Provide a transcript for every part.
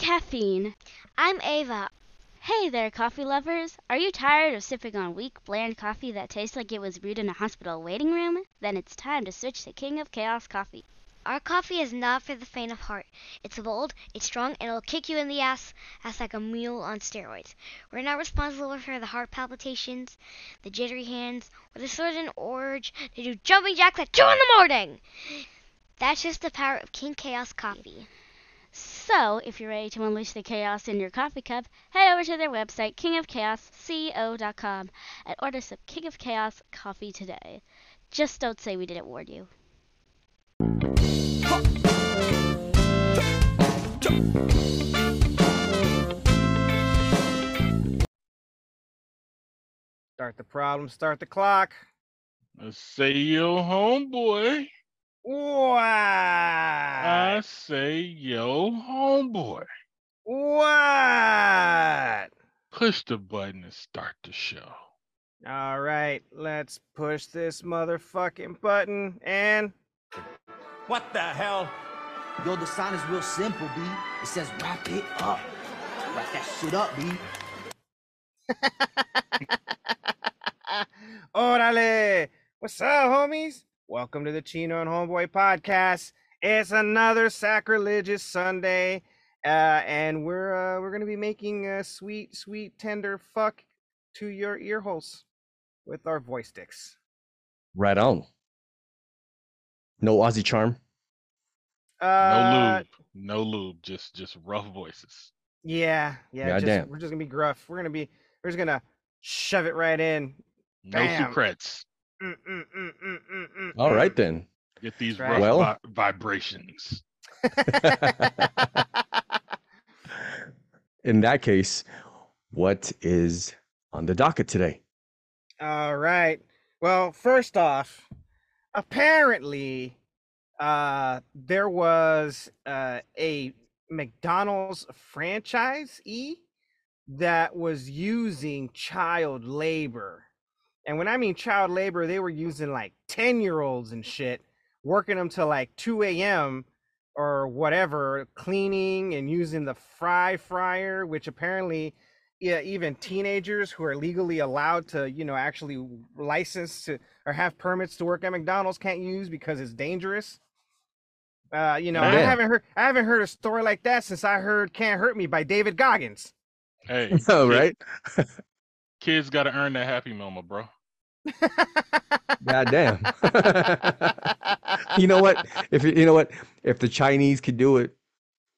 caffeine. I'm Ava. Hey there, coffee lovers. Are you tired of sipping on weak, bland coffee that tastes like it was brewed in a hospital waiting room? Then it's time to switch to King of Chaos coffee. Our coffee is not for the faint of heart. It's bold, it's strong, and it'll kick you in the ass, ass like a mule on steroids. We're not responsible for the heart palpitations, the jittery hands, or the sudden urge to do jumping jacks at 2 in the morning. That's just the power of King Chaos coffee. So, if you're ready to unleash the chaos in your coffee cup, head over to their website, kingofchaosco.com, and order some King of Chaos coffee today. Just don't say we didn't warn you. Start the problem, start the clock. Let's say yo homeboy. What? I say yo homeboy. What? Push the button and start the show. All right, let's push this motherfucking button and What the hell? Yo, the sign is real simple, B. It says wrap it up. Wrap that shit up, B. Orale! What's up, homies? Welcome to the Chino and Homeboy podcast. It's another sacrilegious Sunday, uh, and we're uh, we're gonna be making a sweet, sweet, tender fuck to your ear holes with our voice sticks. Right on. No Aussie charm. No Uh, lube. No lube. Just just rough voices. Yeah, yeah. Just, Goddamn. we're just gonna be gruff. We're gonna be we're just gonna shove it right in. No Bam. secrets. Mm, mm, mm, All right then. Get these Right. rough Well- vi- vibrations. In that case, what is on the docket today? All right. Well, first off, apparently, uh, there was uh, a McDonald's franchisee that was using child labor. And when I mean child labor, they were using like 10 year olds and shit, working them till like 2 a.m. or whatever, cleaning and using the fry fryer, which apparently yeah, even teenagers who are legally allowed to, you know, actually license to or have permits to work at McDonald's can't use because it's dangerous. Uh, you know, I haven't heard I haven't heard a story like that since I heard "Can't Hurt Me" by David Goggins. Hey, Oh, right? Kids got to earn that happy moment, bro. God damn. you know what? If you you know what? If the Chinese could do it,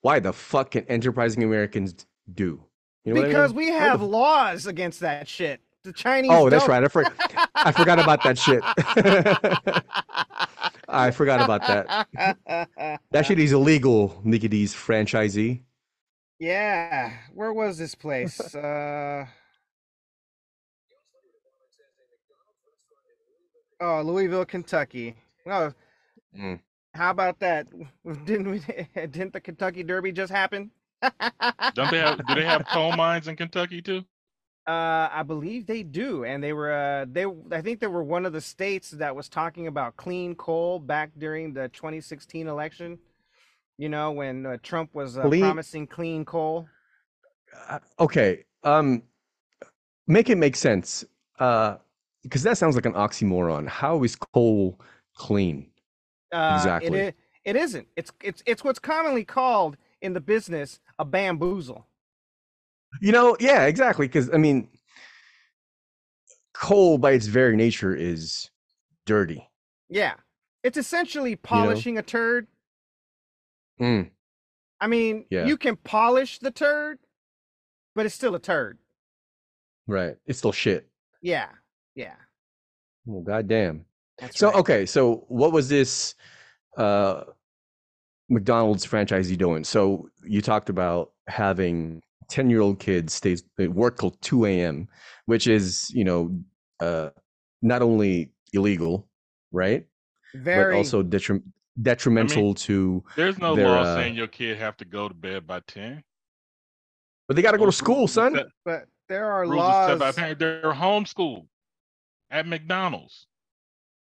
why the fuck can enterprising Americans do? You know what I because mean? we have the- laws against that shit. The Chinese. Oh, that's don't. right. I, for- I forgot about that shit. I forgot about that. That shit is illegal, Mickey D's franchisee. Yeah, where was this place? Uh Oh, Louisville, Kentucky. Oh, Mm. how about that? Didn't we? Didn't the Kentucky Derby just happen? Don't they have? do they have coal mines in Kentucky too? Uh, I believe they do, and they were. Uh, they. I think they were one of the states that was talking about clean coal back during the 2016 election. You know, when uh, Trump was uh, Clean- promising clean coal. Uh, okay. Um, make it make sense. Uh, because that sounds like an oxymoron. How is coal clean? Uh, Exactly. It, it isn't. It's it's it's what's commonly called in the business a bamboozle. You know, yeah, exactly. Because I mean, coal by its very nature is dirty. Yeah, it's essentially polishing a turd. Mm, I mean, Yeah. you can polish the turd, but it's still a turd. right. It's still shit. Yeah, yeah. Well, goddamn. That's So right. okay, so what was this uh McDonald's franchisee doing? So you talked about having 10-year-old kids stay they work till 2 a.m., which is, you know, uh not only illegal, right? very But also detri- detrimental to There's no They're, law uh, saying your kid have to go to bed by ten. but they got to go to school, son. but there are rules are set by laws. parents. They're homeschooled at McDonald's.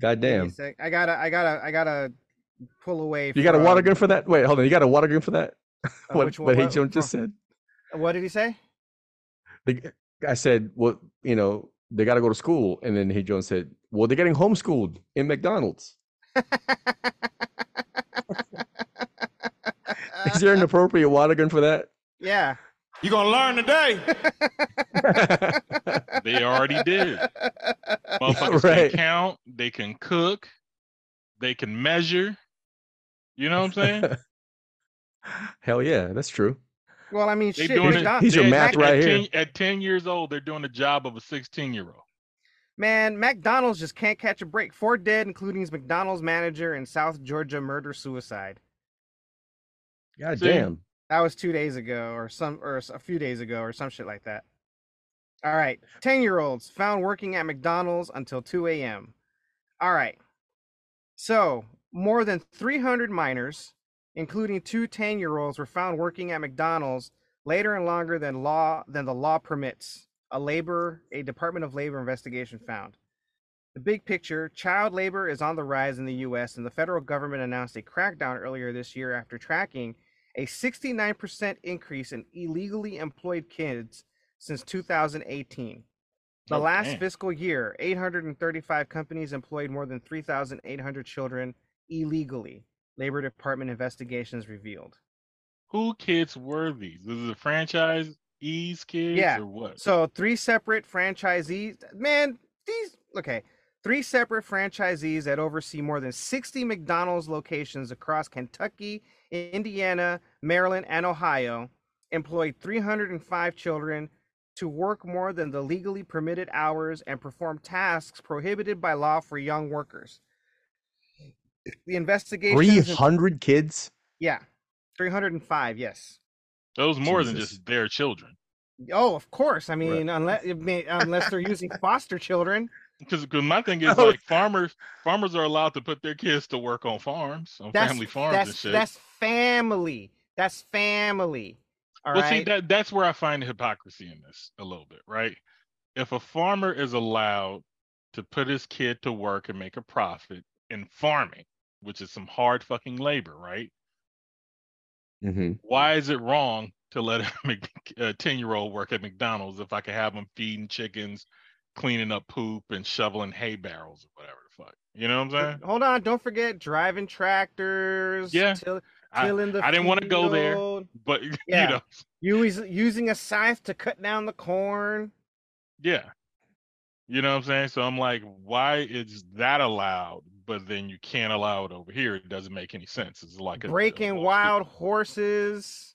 Goddamn. I gotta, I gotta, I gotta pull away. You got a water gun for that? Wait, hold on. You got a water gun for that? Uh, what which what Hey what- Jones just said? What did he say? The, I said, well, you know, they got to go to school. And then Hey Jones said, well, they're getting homeschooled in McDonald's. Is there an appropriate water gun for that? Yeah. You gonna learn today. They already did. Motherfuckers Right. can count, they can cook, they can measure. You know what I'm saying? Hell yeah, that's true. Well, I mean, They shit. doing it. McDonald's- He's your math at, right at here. 10, at 10 years old, they're doing the job of a 16 year old. Man, McDonald's just can't catch a break. Four dead, including his McDonald's manager in South Georgia murder suicide. God See? damn. That was two days ago, or some, or a few days ago, or some shit like that. All right, ten-year-olds found working at McDonald's until two a.m. All right, so more than three hundred minors, including two 10-year-olds, were found working at McDonald's later and longer than law than the law permits. A labor, a Department of Labor investigation found. The big picture child labor is on the rise in the US, and the federal government announced a crackdown earlier this year after tracking a 69% increase in illegally employed kids since 2018. The Oh, last damn. fiscal year, 835 companies employed more than 3,800 children illegally, Labor Department investigations revealed. Who kids were these? This is a franchise E's kids Yeah, or what? So three separate franchisees. Man, these okay. Three separate franchisees that oversee more than 60 McDonald's locations across Kentucky, Indiana, Maryland, and Ohio employed 305 children to work more than the legally permitted hours and perform tasks prohibited by law for young workers. The investigation. Three hundred kids. Yeah, 305. Yes. Those more than just their children. Oh, of course. I Right. mean, unless unless they're using foster children. Because my thing is Oh. like farmers farmers are allowed to put their kids to work on farms, on That's family farms that's and shit. that's family. That's family. All well, right. see that that's where I find the hypocrisy in this a little bit, right? If a farmer is allowed to put his kid to work and make a profit in farming, which is some hard fucking labor, right? hmm Why is it wrong to let a a ten year old work at McDonald's if I could have him feeding chickens, cleaning up poop, and shoveling hay barrels or whatever the fuck? You know what I'm saying? Hold on. Don't forget driving tractors. Yeah. Till, I, the I didn't want to go there, but Yeah. you know, You was using a scythe to cut down the corn. Yeah. You know what I'm saying? So I'm like, why is that allowed, but then you can't allow it over here? It doesn't make any sense. It's like a, a breaking bullshit. wild horses.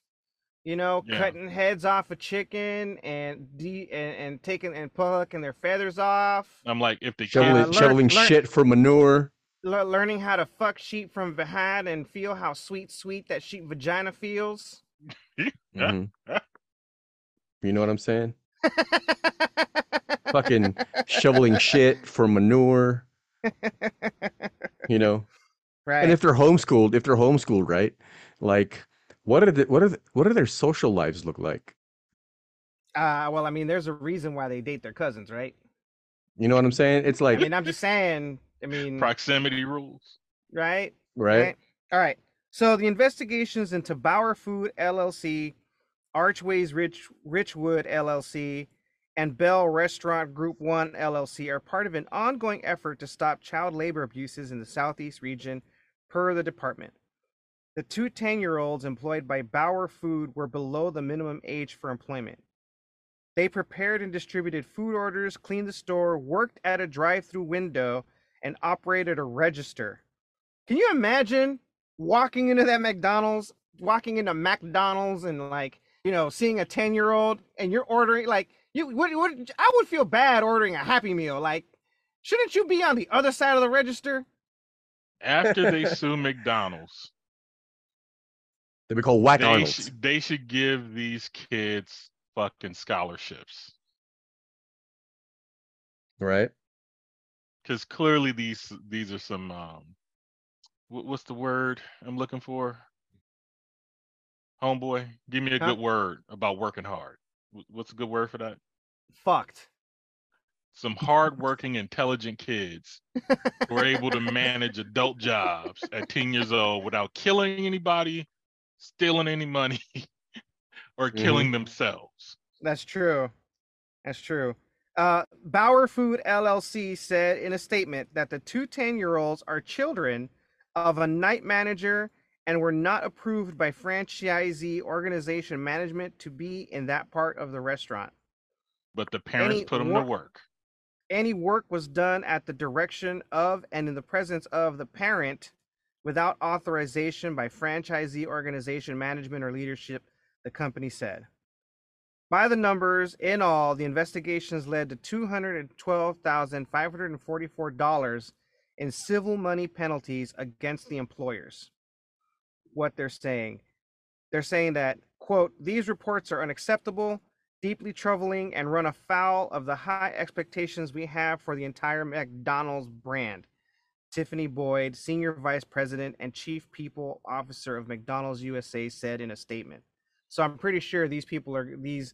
You know, Yeah. cutting heads off a chicken and de- and, and taking and plucking their feathers off. I'm like, if the Shoveling, Uh, learn- shoveling learn- shit for manure. Le- learning how to fuck sheep from behind and feel how sweet, sweet that sheep vagina feels. Mhm. You know what I'm saying? Fucking shoveling shit for manure. You know. right. And if they're homeschooled, if they're homeschooled, right? Like, what are the what are the, what do their social lives look like? uh, well, I mean, there's a reason why they date their cousins, right? You know what I'm saying? It's like I mean, I'm just saying. I mean, proximity rules. right? right. All right. So the investigations into Bauer Food LLC Archways Rich Richwood LLC, and Bell Restaurant Group 1 LLC are part of an ongoing effort to stop child labor abuses in the Southeast region, per the department. The two 10 year olds employed by Bauer Food were below the minimum age for employment. They prepared and distributed food orders, cleaned the store, worked at a drive through window, and operated a register. Can you imagine walking into that McDonald's, walking into McDonald's and like, you know, seeing a 10 year old and you're ordering like you what, what I would feel bad ordering a happy meal. Like, shouldn't you be on the other side of the register? After they sue McDonald's, They be called whack they, sh- they should give these kids fucking scholarships right? Because clearly these these are some um what, what's the word I'm looking for? Homeboy, give me a Huh? good word about working hard. What's a good word for that? Fucked. Some hardworking, intelligent kids were able to manage adult jobs at 10 years old without killing anybody, stealing any money, or killing themselves. That's true. That's true. Uh, Bauer Food LLC said in a statement that the two 10 year olds are children of a night manager and were not approved by franchisee organization management to be in that part of the restaurant. But the parents Any put them to work. Any work was done at the direction of and in the presence of the parent without authorization by franchisee organization management or leadership, the company said. By the numbers, in all, the investigations led to $212,544 in civil money penalties against the employers. What they're saying. They're saying that, quote, these reports are unacceptable, deeply troubling, and run afoul of the high expectations we have for the entire McDonald's brand. Tiffanie Boyd, Senior Vice President and Chief People Officer of McDonald's USA, said in a statement. So I'm pretty sure these people are these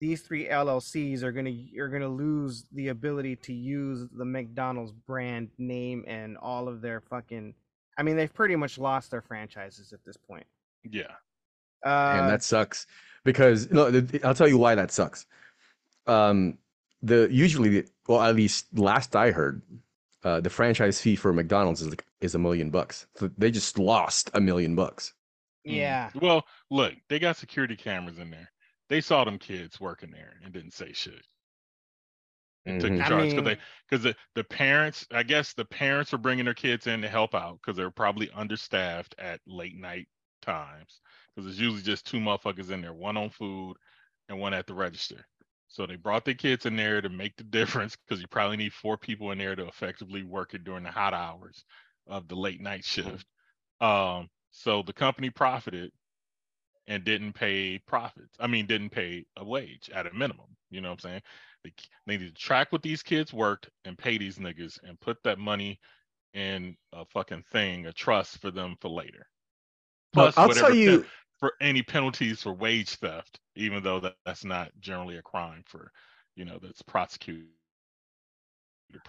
these three LLCs are gonna are gonna lose the ability to use the McDonald's brand name and all of their fucking. I mean, they've pretty much lost their franchises at this point. Yeah. Uh, and that sucks because no, I'll tell you why that sucks. Um, the usually, well, at least last I heard, uh, the franchise fee for McDonald's is like, is a million bucks. So they just lost a million bucks. Yeah, Well, look, they got security cameras in there. They saw them kids working there and didn't say shit. And took Mhm. I charge because mean- they because the, the parents I guess the parents were bringing their kids in to help out because they're probably understaffed at late night times because it's usually just two motherfuckers in there, one on food and one at the register. So they brought their kids in there to make the difference because you probably need four people in there to effectively work it during the hot hours of the late night shift. Um, so the company profited and didn't pay profits. I mean, didn't pay a wage at a minimum. You know what I'm saying? They, they need to track what these kids worked and pay these niggas and put that money in a fucking thing, a trust for them for later. Plus, I'll tell you- for any penalties for wage theft, even though that, that's not generally a crime for, you know, that's prosecuted.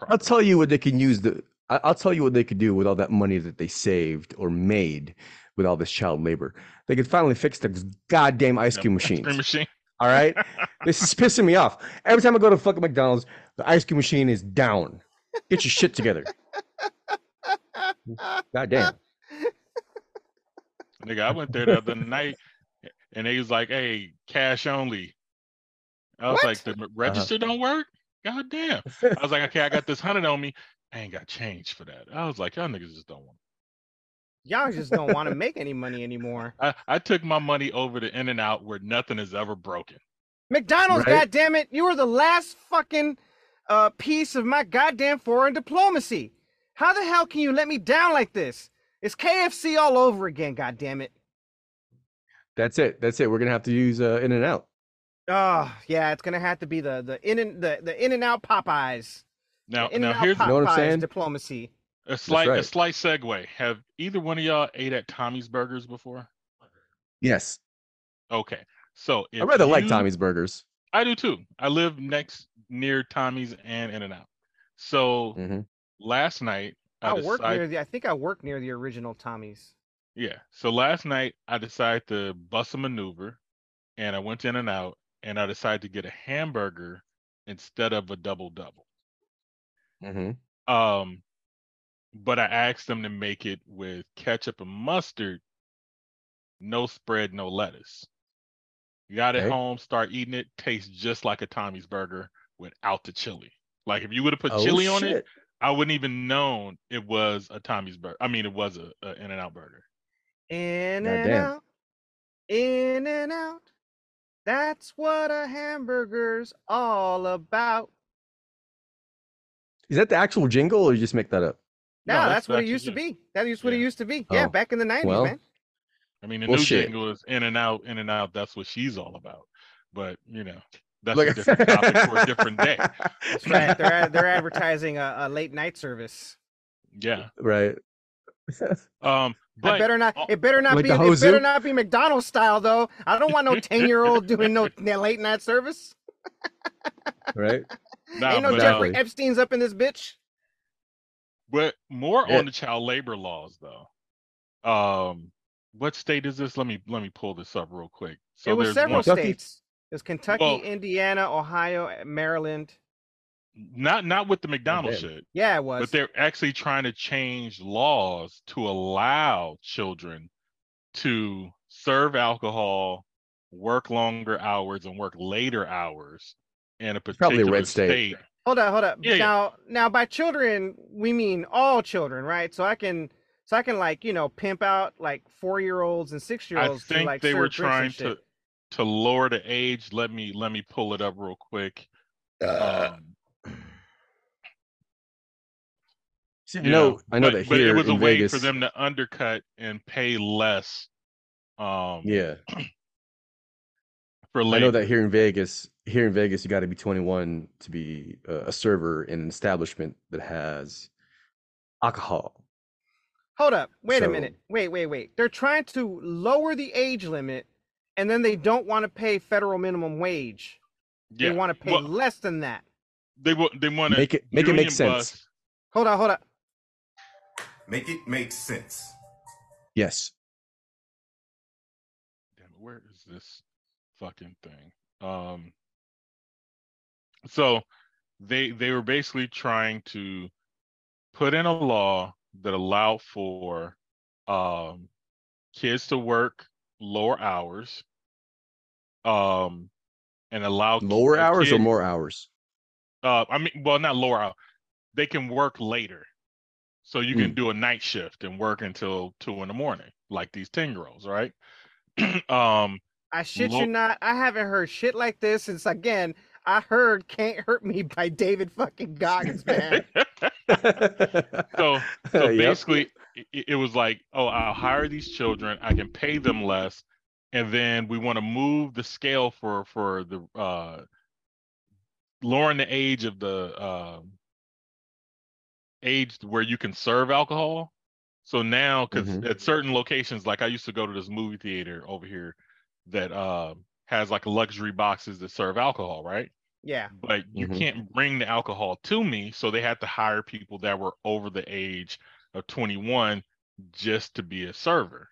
I'll tell you what they can use the. I- I'll tell you what they could do with all that money that they saved or made with all this child labor. They could finally fix the goddamn ice cream ice machines. cream machine. All right, this is pissing me off. Every time I go to fucking McDonald's, the ice cream machine is down. Get your shit together. God damn. Nigga, I went there the other night and they was like, hey, cash only. I was What? like, the m- register don't work? God damn. I was like, okay, I got this hundred on me. I ain't got change for that. I was like, y'all niggas just don't want. y'all just don't want to make any money anymore. I, I took my money over to In and Out where nothing is ever broken. McDonald's, Right? goddammit, you were the last fucking uh, piece of my goddamn foreign diplomacy. How the hell can you let me down like this? It's KFC all over again, Goddamn it! That's it. That's it. We're gonna have to use uh, In and Out. Oh yeah, it's gonna have to be the the in and the the in and out Popeyes. Now, in now here's You know what I'm saying? diplomacy. a slight a right. slight segue. Have either one of y'all ate at Tommy's Burgers before? Yes, Okay, so I if rather like Tommy's Burgers. I do too. I live next near Tommy's and In and Out. So Mhm. last night I, I work near the. I think I work near the original Tommy's. yeah. So last night I decided to bust a maneuver and I went in and out, and I decided to get a hamburger instead of a double double. Hmm Um, but I asked them to make it with ketchup and mustard, no spread, no lettuce. Got it Okay. home, start eating it, tastes just like a Tommy's burger without the chili. Like if you would have put Oh, chili on it. I wouldn't even known it was a Tommy's burger. I mean, it was a, a In and Out burger. In and Goddamn. out, in and out. That's what a hamburger's all about. Is that the actual jingle, or you just make that up? No, No, that's, that's what it used to just- be. That is what it used to be. Yeah, Oh, back in the nineties, well. man. I mean, the Well, new shit. jingle is In and Out, In and Out. That's what she's all about. But you know, that's Look- a different topic for a different day. That's right. They're they're advertising a, a late night service. Yeah. right. Um. It But better not. It better not Like be. It better Hozu? not be McDonald's style though. I don't want no ten year old doing no no late night service. right. Nah, Ain't no but, Jeffrey um, Epstein's up in this bitch. But more Yeah. on the child labor laws, though. Um, what state is this? Let me let me pull this up real quick. So it was there's several one, states. It was Kentucky, Well- Indiana, Ohio, Maryland. not not with the McDonald's shit, Yeah, it was. but they're actually trying to change laws to allow children to serve alcohol, work longer hours, and work later hours in a probably a red state. state. Hold up, hold up. Yeah, yeah. now, now by children we mean all children, right? So I can, so I can like you know pimp out like four year olds and six year I olds to think like they were serve drinks and trying to to lower the age. Let me let me pull it up real quick. Um, See, you no, I know but, that but here it was a way Vegas. for them to undercut and pay less um Yeah, for I labor. know that here in Vegas, here in Vegas, you got to be 21 to be uh, a server in an establishment that has alcohol. Hold up, wait a minute, wait, wait, wait. They're trying to lower the age limit, and then they don't want to pay federal minimum wage. yeah. They want to pay well, less than that. they wa- they want to Make it make it make sense. Hold on, hold up. Make it make sense. Yes. Damn it, where is this fucking thing? Um so they they were basically trying to put in a law that allowed for um kids to work lower hours um and allow Lower a hours or more hours? uh I mean well not lower hour they can work later so you can Mm. do a night shift and work until two in the morning like these 10 year olds right um I shit Lo- you not. I haven't heard shit like this since again. I heard "Can't Hurt Me" by David fucking Goggins, man. so so Yep. basically it, it was like oh i'll hire these children i can pay them less and then we want to move the scale for for the uh lowering the age of the um age where you can serve alcohol so now because Mhm. at certain locations like i used to go to this movie theater over here that uh has like luxury boxes that serve alcohol right Yeah, but you Mhm. can't bring the alcohol to me so they had to hire people that were over the age of 21 just to be a server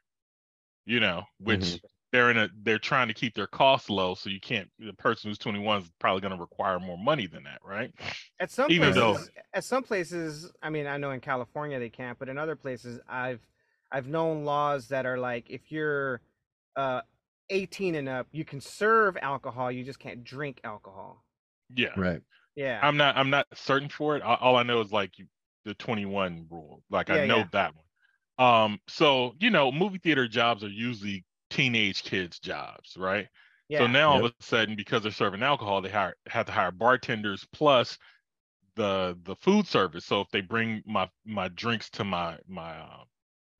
you know which Mhm. they're in a they're trying to keep their costs low so you can't the person who's 21 is probably going to require more money than that right at some Even places, though- at some places, I mean, I know in California they can't, but in other places, I've I've known laws that are like if you're uh 18 and up, you can serve alcohol, you just can't drink alcohol. yeah Right. Yeah, i'm not i'm not certain for it all i know is like the 21 rule like Yeah, i know yeah. that one um so you know movie theater jobs are usually teenage kids jobs right yeah. So now all of a sudden, because they're serving alcohol, they hire have to hire bartenders plus the the food service. So if they bring my my drinks to my my uh,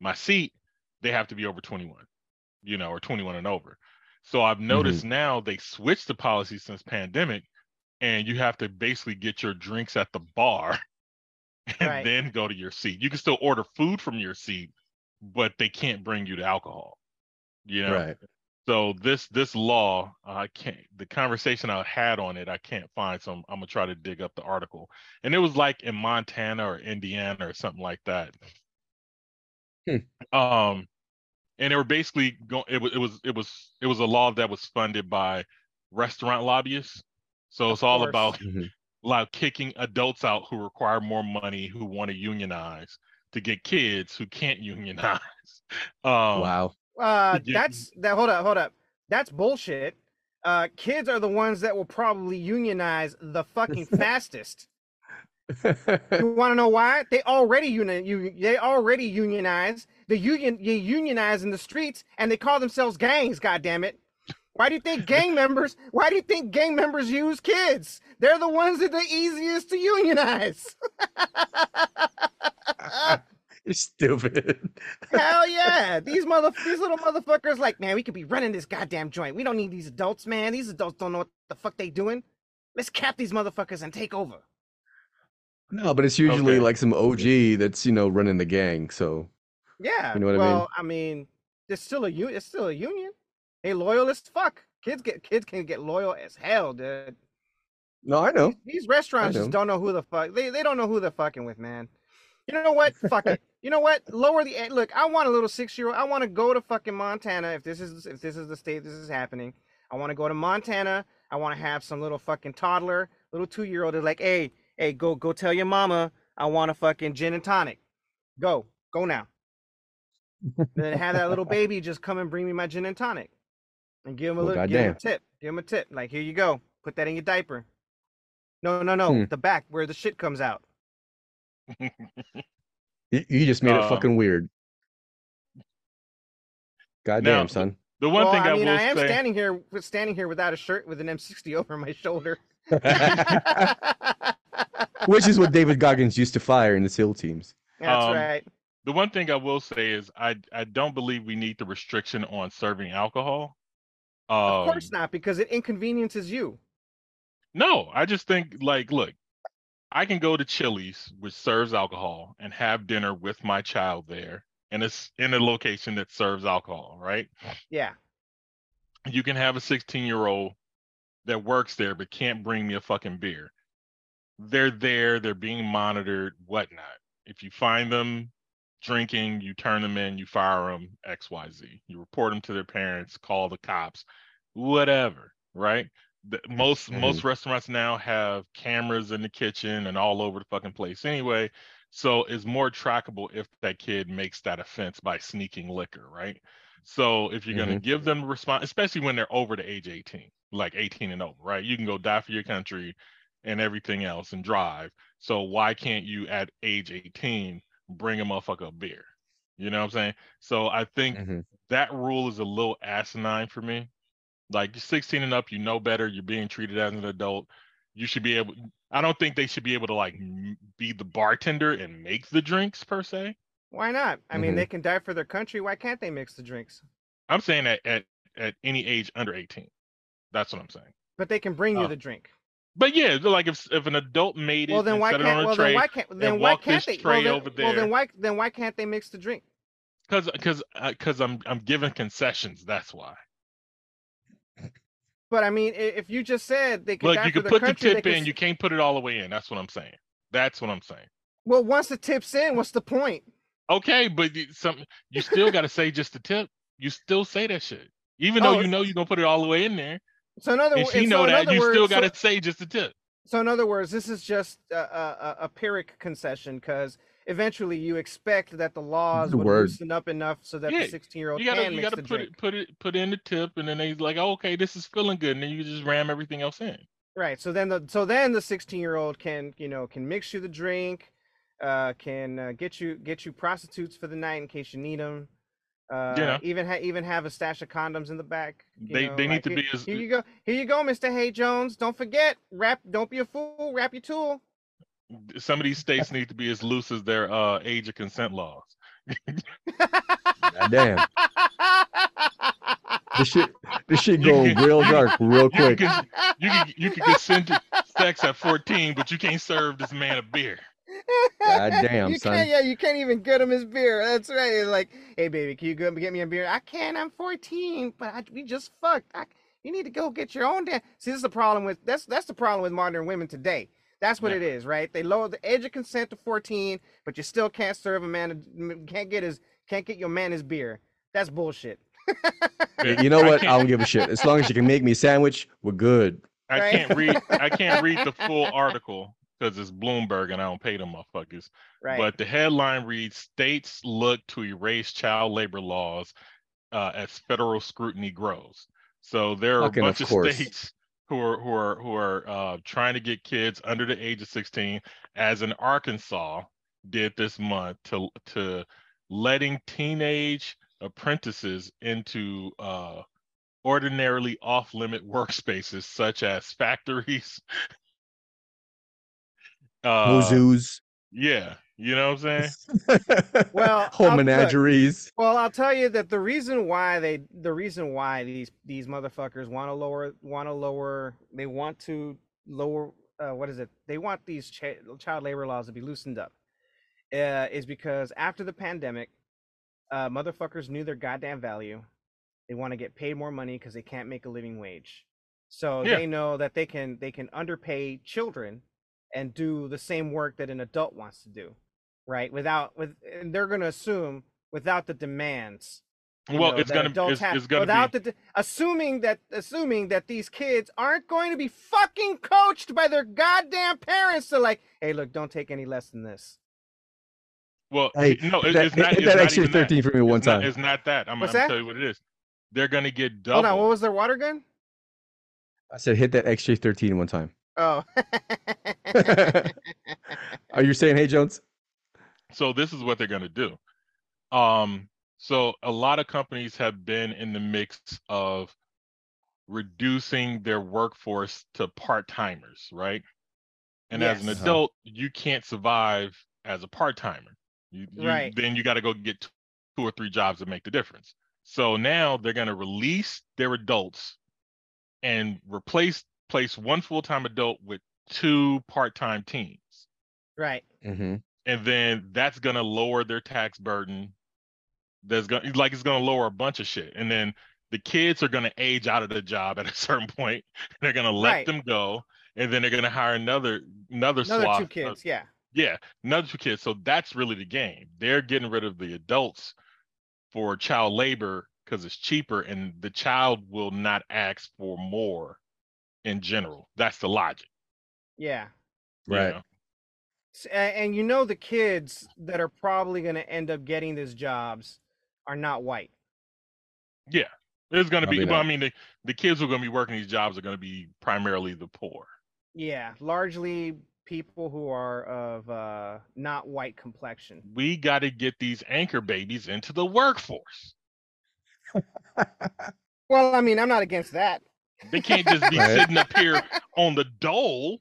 my seat, they have to be over 21, you know, or 21 and over. So I've noticed now they switched the policy since pandemic, and you have to basically get your drinks at the bar and Right. then go to your seat. You can still order food from your seat, but they can't bring you the alcohol. You know, Right. so this this law, I can't. The conversation I had on it, I can't find. So I'm, I'm gonna try to dig up the article, and it was like in Montana or Indiana or something like that. Hmm. Um, and they were basically going. It was it was it was it was a law that was funded by restaurant lobbyists. So it's all course. about Mhm. like kicking adults out who require more money, who want to unionize, to get kids who can't unionize. Um, wow. Uh, Yeah. that's that. Hold up, hold up. That's bullshit. Uh, kids are the ones that will probably unionize the fucking fastest. You want to know why? They already union. You they already unionize. The union you unionize in the streets, and they call themselves gangs. God damn it! Why do you think gang members? Why do you think gang members use kids? They're the ones that are the easiest to unionize. You're stupid. Hell yeah! These mother, these little motherfuckers, like, man, we could be running this goddamn joint. We don't need these adults, man. These adults don't know what the fuck they doing. Let's cap these motherfuckers and take over. No, but it's usually Okay. like some OG that's you know running the gang. So Yeah. You know what I mean? well, I mean, it's still a u- It's still a union. They loyal as fuck. Kids get kids can get loyal as hell, dude. no, I know. These, these restaurants I just don't know who the fuck they they don't know who they're fucking with, man. You know what? Fuck it. You know what? Lower the look. I want a little six year old. I want to go to fucking Montana if this is if this is the state this is happening. I want to go to Montana. I want to have some little fucking toddler, little two year old is like, hey, hey, go go tell your mama I want a fucking gin and tonic. Go, go now. then have that little baby just come and bring me my gin and tonic, and give him a Well, little give him a tip. Give him a tip. Like here you go. Put that in your diaper. No, no, no. Hmm. The back where the shit comes out. You, you just made it Um, fucking weird. Now, Goddamn, son. The one well, thing I, I mean, will I am say, standing here standing here without a shirt with an M60 over my shoulder. Which is what David Goggins used to fire in the SEAL teams. That's Um, right. the one thing I will say is I I don't believe we need the restriction on serving alcohol. Um, Of course not, because it inconveniences you. No, I just think like, look, I can go to Chili's, which serves alcohol, and have dinner with my child there, and it's in a location that serves alcohol, right? Yeah. You can have a 16 year old that works there but can't bring me a fucking beer. They're there, they're being monitored, whatnot. If you find them drinking, you turn them in, you fire them, XYZ. You report them to their parents, call the cops, whatever, right? The, most most restaurants now have cameras in the kitchen and all over the fucking place anyway. So it's more trackable if that kid makes that offense by sneaking liquor, right? So if you're gonna Mhm. give them response, especially when they're over the age 18, like 18 and over, right? You can go die for your country and everything else and drive. So why can't you at age 18 bring a motherfucker a beer? You know what I'm saying? So I think Mhm. that rule is a little asinine for me. Like you're 16 and up, you know better. You're being treated as an adult. You should be able. I don't think they should be able to like be the bartender and make the drinks per se. Why not? I mean, Mhm. they can die for their country. Why can't they mix the drinks? I'm saying at at, at any age under 18. That's what I'm saying. But they can bring you Oh. the drink. But yeah, like if if an adult made it Well, then why set can't? it on a Well, tray, then why can't? Then and why walk can't this they? tray well, then, over well, there. then why? Then why can't they mix the drink? Because because because uh, I'm I'm giving concessions. That's why. But I mean, if you just said they Look, die you their put the country, they tip in. s- You can't put it all the way in. That's what I'm saying. That's what I'm saying. Well, once the tip's in, what's the point? Okay, but some you still got to say just the tip. You still say that shit, even Oh, though you know you're gonna put it all the way in there, So in other and wo- she know so in that. other You still words- got so- to say just the tip. So in other words, this is just a, a, a Pyrrhic concession because eventually you expect that the laws The would word. loosen up enough so that Yeah, the 16 year old You gotta can you gotta the put drink. it put it put in the tip, and then they like, oh, okay, this is feeling good, and then you just ram everything else in. Right. So then the so then the 16 year old can you know can mix you the drink, uh, can uh, get you get you prostitutes for the night in case you need them. Uh, Yeah. Even ha- even have a stash of condoms in the back. They- know, they need like, to here, be as- Here you go. Here you go, Mr. Hay Jones. Don't forget, wrap. Don't be a fool. Wrap your tool. Some of these states need to be as loose as their uh, age of consent laws. Goddamn. This shit, this shit You going real dark real You quick. can, you can you can consent to sex at 14, but you can't serve this man a beer. Goddamn, you son. Can't, yeah, you can't even get him his beer. That's right. It's like, hey, baby, can you go get me a beer? I can't. I'm 14, but I, we just fucked. I, you need to go get your own damn. See, this is the problem with that's that's the problem with modern women today. That's what Yeah. it is, right? They lower the age of consent to 14, but you still can't serve a man. Can't get his can't get your man his beer. That's bullshit. You know what? I can't- don't give a shit. As long as you can make me a sandwich, we're good. I Right. can't read. I can't read the full article because it's Bloomberg and I don't pay them motherfuckers. Right. But the headline reads: States look to erase child labor laws uh, as federal scrutiny grows. So there are Fucking a bunch of, course. states who are who are who are uh, trying to get kids under the age of 16, as in Arkansas did this month to to letting teenage apprentices into uh, ordinarily off-limit workspaces such as factories. No Uh, zoos. yeah, you know what I'm saying. Well, home I'll- look, menageries. Well, I'll tell you that the reason why they, the reason why these these motherfuckers want to lower, want to lower, they want to lower, uh, what is it? They want these ch- child labor laws to be loosened up, uh, is because after the pandemic, uh, motherfuckers knew their goddamn value. They want to get paid more money because they can't make a living wage. So Yeah. they know that they can they can underpay children and do the same work that an adult wants to do, right? Without with and they're going to assume without the demands. Well, know, it's gonna adults it's, have- it's gonna without be the de- assuming that assuming that these kids aren't going to be fucking coached by their goddamn parents to like, hey, look, don't take any less than this. well. Hey, no, hit it- that, it's not. hit It's that not extra even that. 13 for me one It's not, time. it's not that. I'm, What's I'm that? tell you what it is. They're gonna get double Hold on, what was their water gun? I said hit that extra 13 one time. Oh. Are you saying, hey, Jones? so this is what they're going to do um so a lot of companies have been in the mix of reducing their workforce to part-timers right and as an Uh-huh. adult you can't survive as a part-timer you, you- Right. then you got to go get two or three jobs to make the difference so now they're going to release their adults and replace place one full-time adult with two part-time teams right. Mm-hmm. and then that's gonna lower their tax burden. That's gonna like it's gonna lower a bunch of shit, and then the kids are gonna age out of the job at a certain point. They're gonna let Right. them go, and then they're gonna hire another another, Another swath two of- kids, yeah. yeah, another two kids. So that's really the game. They're getting rid of the adults for child labor because it's cheaper, and the child will not ask for more in general. That's the logic. Yeah. you Right. know? And you know the kids that are probably going to end up getting these jobs are not white. Yeah, there's going to be. Probably Well, I mean, the, the kids who are going to be working these jobs are going to be primarily the poor. Yeah, largely people who are of uh, not white complexion. We got to get these anchor babies into the workforce. Well, I mean, I'm not against that. They can't just be Right. sitting up here on the dole.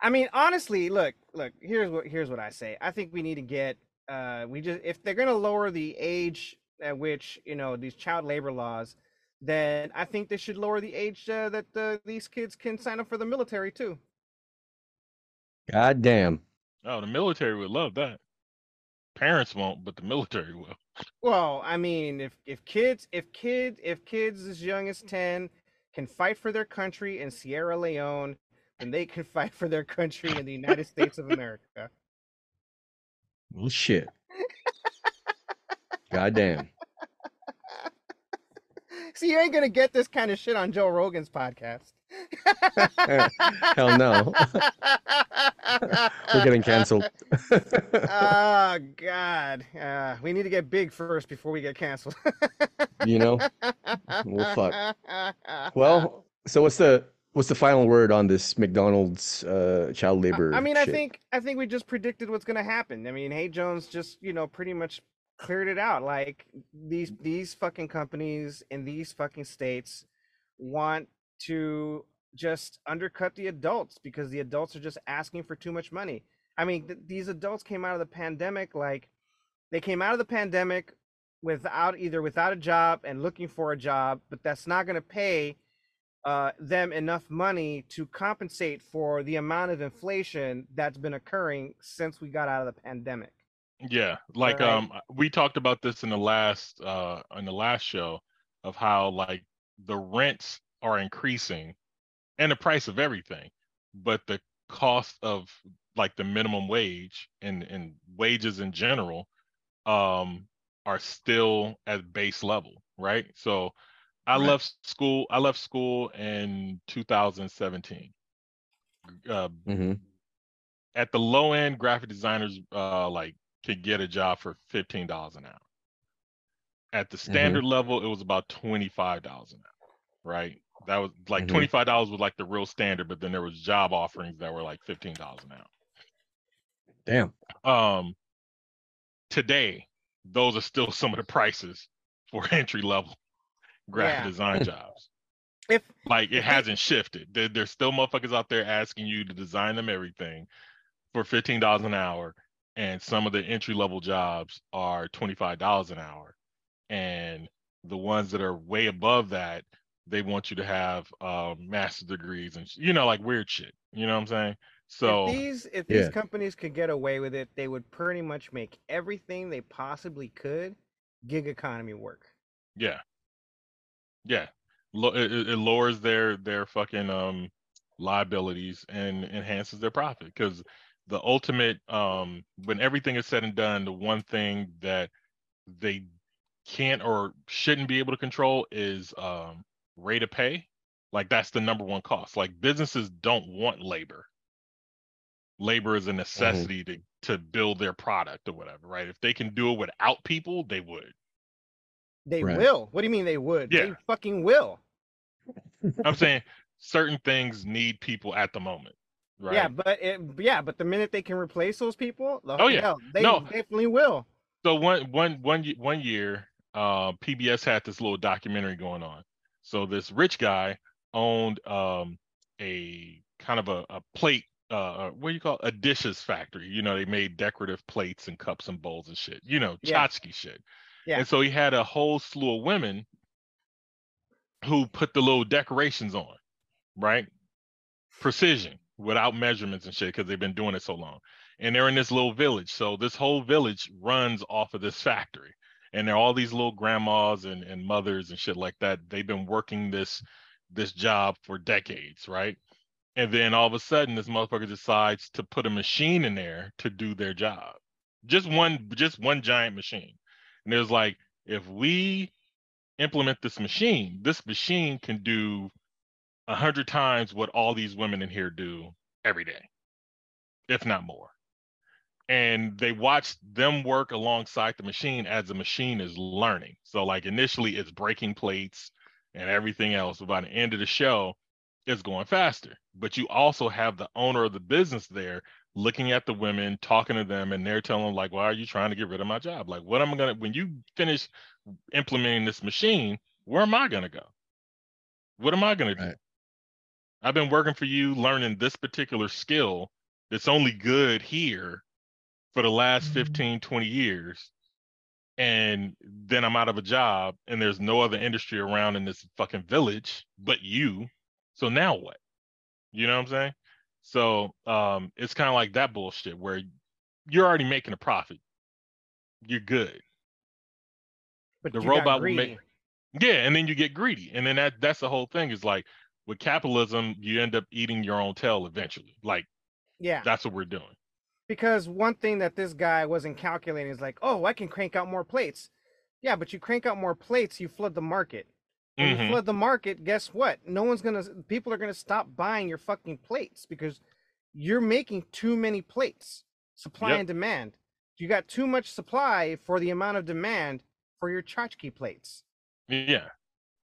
I mean, honestly, look, look. Here's what here's what I say. I think we need to get. Uh, we just if they're gonna lower the age at which you know these child labor laws, then I think they should lower the age uh, that uh, these kids can sign up for the military too. God damn. Oh, the military would love that. Parents won't, but the military will. Well, I mean, if if kids if kids, if kids as young as ten can fight for their country in Sierra Leone, then they can fight for their country in the United States of America. Well, shit. God damn. See, you ain't gonna get this kind of shit on Joe Rogan's podcast. Hell no. We're getting canceled. oh God, uh, we need to get big first before we get canceled. you know? Well, fuck. Well, so what's the what's the final word on this McDonald's uh, child labor? I mean, I think I think we just predicted what's gonna happen. I mean, Hey Jones just you know pretty much cleared it out. Like these these fucking companies in these fucking states want to just undercut the adults because the adults are just asking for too much money. I mean, th- these adults came out of the pandemic like they came out of the pandemic without either without a job and looking for a job, but that's not going to pay uh, them enough money to compensate for the amount of inflation that's been occurring since we got out of the pandemic. Yeah, like Right. um, we talked about this in the last uh in the last show of how like the rents are increasing and the price of everything, but the cost of like the minimum wage and and wages in general um are still at base level, right? So I Right. left school. I left school in 2017. Uh, hmm at the low end, graphic designers uh, like could get a job for fifteen dollars an hour. At the standard level, it was about twenty five dollars an hour, right? That was like Mhm. twenty five dollars was like the real standard, but then there was job offerings that were like fifteen dollars an hour. Damn. Um, today, those are still some of the prices for entry level graphic Yeah. design jobs. If Like it hasn't shifted. There, there's still motherfuckers out there asking you to design them everything for fifteen dollars an hour, and some of the entry level jobs are twenty five dollars an hour, and the ones that are way above that, they want you to have uh, master degrees and you know like weird shit. You know what I'm saying? So if these if Yeah. these companies could get away with it, they would pretty much make everything they possibly could gig economy work. Yeah. Yeah. It, lowers their their fucking um liabilities and enhances their profit because the ultimate um when everything is said and done, the one thing that they can't or shouldn't be able to control is um rate of pay. Like that's the number one cost. Like businesses don't want labor. Labor is a necessity to to build their product or whatever, right? If they can do it without people, they would. They Right. will. What do you mean they would? They Yeah. fucking will. I'm saying certain things need people at the moment, right? Yeah, but it, yeah, but the minute they can replace those people, the Oh, yeah. hell, they No. definitely will. So one one one ye- one year, uh, PBS had this little documentary going on. So this rich guy owned um, a kind of a, a plate, uh, what do you call it? a dishes factory. You know, they made decorative plates and cups and bowls and shit. You know, Yeah. tchotchke shit. Yeah. And so he had a whole slew of women who put the little decorations on, right? Precision without measurements and shit because they've been doing it so long. And they're in this little village. So this whole village runs off of this factory. And there are all these little grandmas and, and mothers and shit like that. They've been working this this job for decades, right? And then all of a sudden this motherfucker decides to put a machine in there to do their job. Just one just one giant machine. And it was like, if we implement this machine, this machine can do a hundred times what all these women in here do every day, if not more. And they watch them work alongside the machine as the machine is learning. So, like initially, it's breaking plates and everything else. But by the end of the show, it's going faster. But you also have the owner of the business there looking at the women, talking to them, and they're telling them, like, why are you trying to get rid of my job? Like, what am I gonna when you finish implementing this machine, where am I gonna go? What am I gonna do? Right. I've been working for you learning this particular skill that's only good here for the last mm-hmm. 15, 20 years. And then I'm out of a job and there's no other industry around in this fucking village but you. So now what? You know what I'm saying? So um it's kind of like that bullshit where you're already making a profit. You're good. But The robot will make yeah, and then you get greedy. And then that that's the whole thing is like with capitalism, you end up eating your own tail eventually. Like Yeah, that's what we're doing. because one thing that this guy wasn't calculating is like, oh, I can crank out more plates. Yeah, but you crank out more plates, you flood the market. When you Mhm. flood the market, guess what? No one's gonna. People are gonna stop buying your fucking plates because you're making too many plates. Supply Yep. and demand. You got too much supply for the amount of demand for your tchotchke plates. Yeah.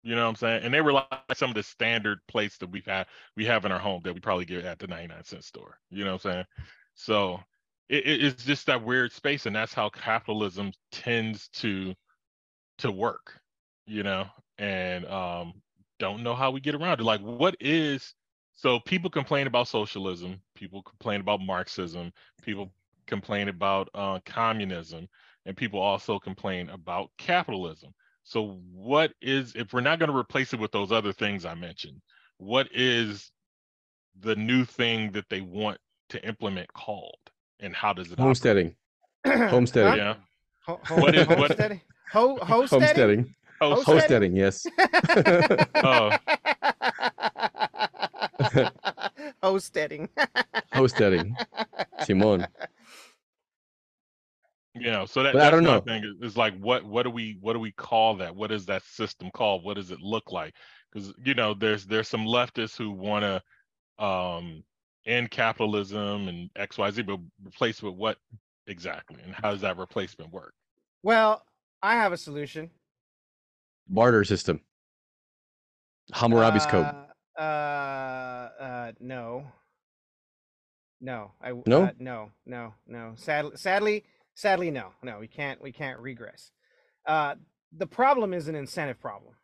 You know what I'm saying? And they were like some of the standard plates that we've had we have in our home that we probably get at the 99 cent store. You know what I'm saying? So it- it's just that weird space, and that's how capitalism tends to to work, you know, and um don't know how we get around it. Like what is so people complain about socialism, people complain about Marxism, people complain about uh, communism, and people also complain about capitalism. So what is if we're not going to replace it with those other things I mentioned, what is the new thing that they want to implement called and how does it operate? Homesteading. Homesteading. Yeah. Ho- What is- what- homesteading? Ho- homesteading? Homesteading. Host- Homesteading, yes. Oh. Homesteading. Homesteading. Simon. You know, so that, But I that's don't know. thing. Is, is like, what what do we what do we call that? What is that system called? What does it look like? Because you know, there's there's some leftists who want to um end capitalism and X Y Z, but replace with what exactly? And how does that replacement work? Well, I have a solution. Barter system. Hammurabi's code. Uh, uh, uh, no. No, I No? uh, no, no, no. Sadly, sadly, sadly, no, no. We can't, we can't regress. Uh, the problem is an incentive problem,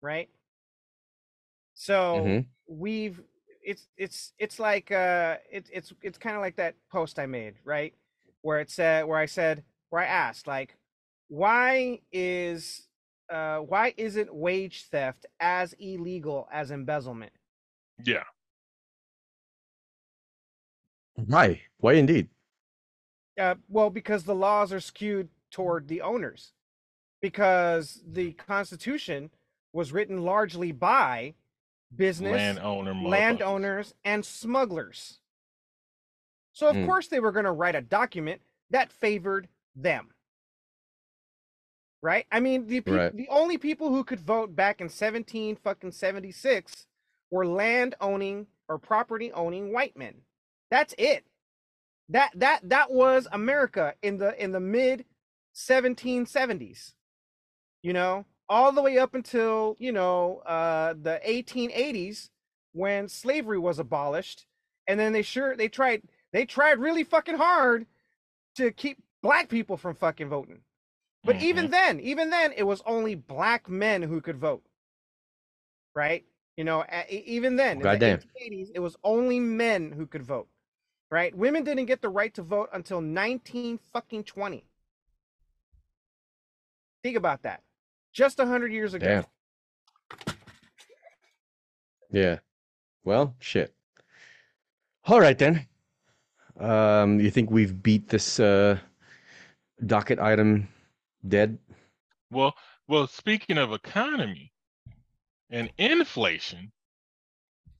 right? So Mhm. we've, it's, it's, it's like, uh, it's, it's, it's kind of like that post I made, right? Where it said, where I said, where I asked, like, why is, uh, why isn't wage theft as illegal as embezzlement? Yeah. Why? Why indeed? Uh, well, because the laws are skewed toward the owners. Because the Constitution was written largely by business, Landowner landowners, and smugglers. So of Mm. course they were going to write a document that favored them. Right? I mean, the peop Right. the only people who could vote back in 17 fucking 76 were land owning or property owning white men. That's it. That that that was America in the in the mid 1770s. You know, all the way up until, you know, uh the 1880s when slavery was abolished and then they sure they tried they tried really fucking hard to keep black people from fucking voting. But even then, even then it was only black men who could vote. Right? You know, even then in Goddamn. the 1880s it was only men who could vote. Right? Women didn't get the right to vote until 19 fucking 20. Think about that. Just a 100 years ago. Damn. Yeah. Well, shit. All right then. Um, you think we've beat this uh docket item dead? Well, well, speaking of economy and inflation,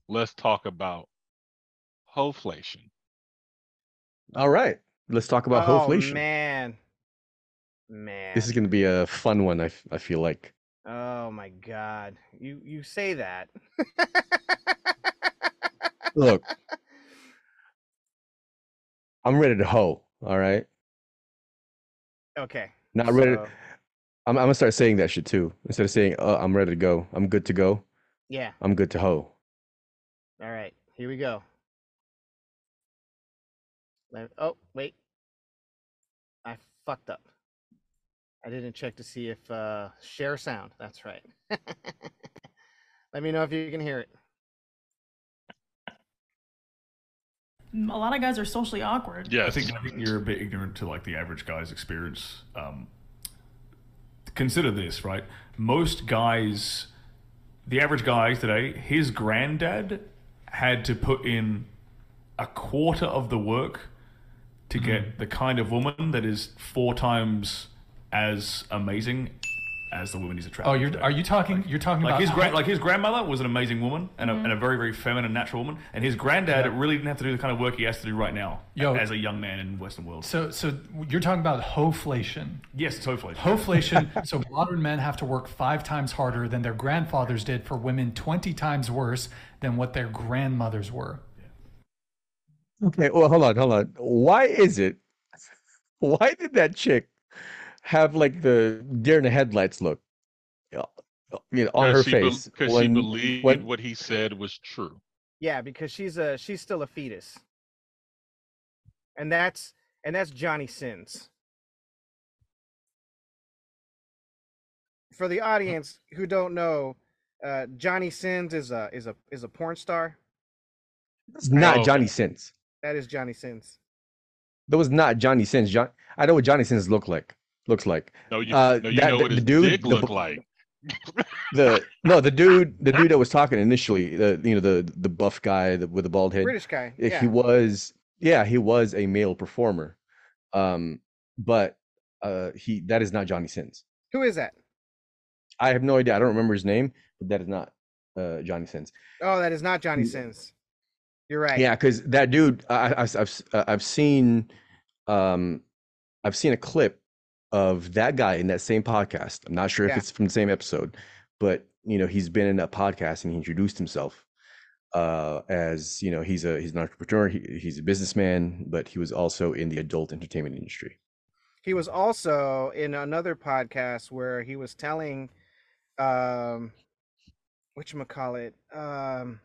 let's talk about hoflation. All right. Let's talk about oh, hoflation. man. Man. This is going to be a fun one. I, I feel like. Oh my god. You you say that. Look, I'm ready to hoe. All right. Okay. Not ready. so, I'm, I'm gonna start saying that shit too. Instead of saying, uh, "I'm ready to go," I'm good to go. yeah. I'm good to hoe. All right. Here we go. Oh, wait. I fucked up. I didn't check to see if uh share sound. That's right. Let me know if you can hear it. A lot of guys are socially awkward. Yeah, I think, I think you're a bit ignorant to like the average guy's experience. Um, consider this, right? Most guys, the average guy today, his granddad had to put in a quarter of the work to get the kind of woman that is four times as amazing as the woman he's attracted. Oh, you're to. are you talking? You're talking like about his how- grand, like his grandmother was an amazing woman and a, Mhm. and a very very feminine natural woman, and his granddad really didn't have to do the kind of work he has to do right now Yo. as a young man in Western world. So so you're talking about hoflation. Yes, it's hoflation. Hoflation. so modern men have to work five times harder than their grandfathers did for women twenty times worse than what their grandmothers were. Okay. Well, hold on, hold on. Why is it? Why did that chick have like the deer in the headlights look? You know, on her face because she when- believed when- what he said was true. Yeah, because she's a she's still a fetus. And that's and that's Johnny Sins. For the audience who don't know, uh, Johnny Sins is a is a is a porn star. It's not Oh, Johnny Sins. That is Johnny Sins. That was not Johnny Sins. John, I know what Johnny Sins look like. Looks like. No, you, Uh, no, you that- know the- what the his dude- dick the look b- like. The no, the dude, the dude that was talking initially, the you know the the buff guy the, with the bald head, British guy, yeah. He was, yeah, he was a male performer, um, but uh, he that is not Johnny Sins. Who is that? I have no idea. I don't remember his name, but that is not uh, Johnny Sins. Oh, that is not Johnny Sins. You're right. Yeah, because that dude, I, I, I've I've seen, um, I've seen a clip of that guy in that same podcast. I'm not sure Yeah. if it's from the same episode, but you know, he's been in that podcast and he introduced himself uh, as you know, he's a he's an entrepreneur, he, he's a businessman, but he was also in the adult entertainment industry. He was also in another podcast where he was telling, um, what you call it, um,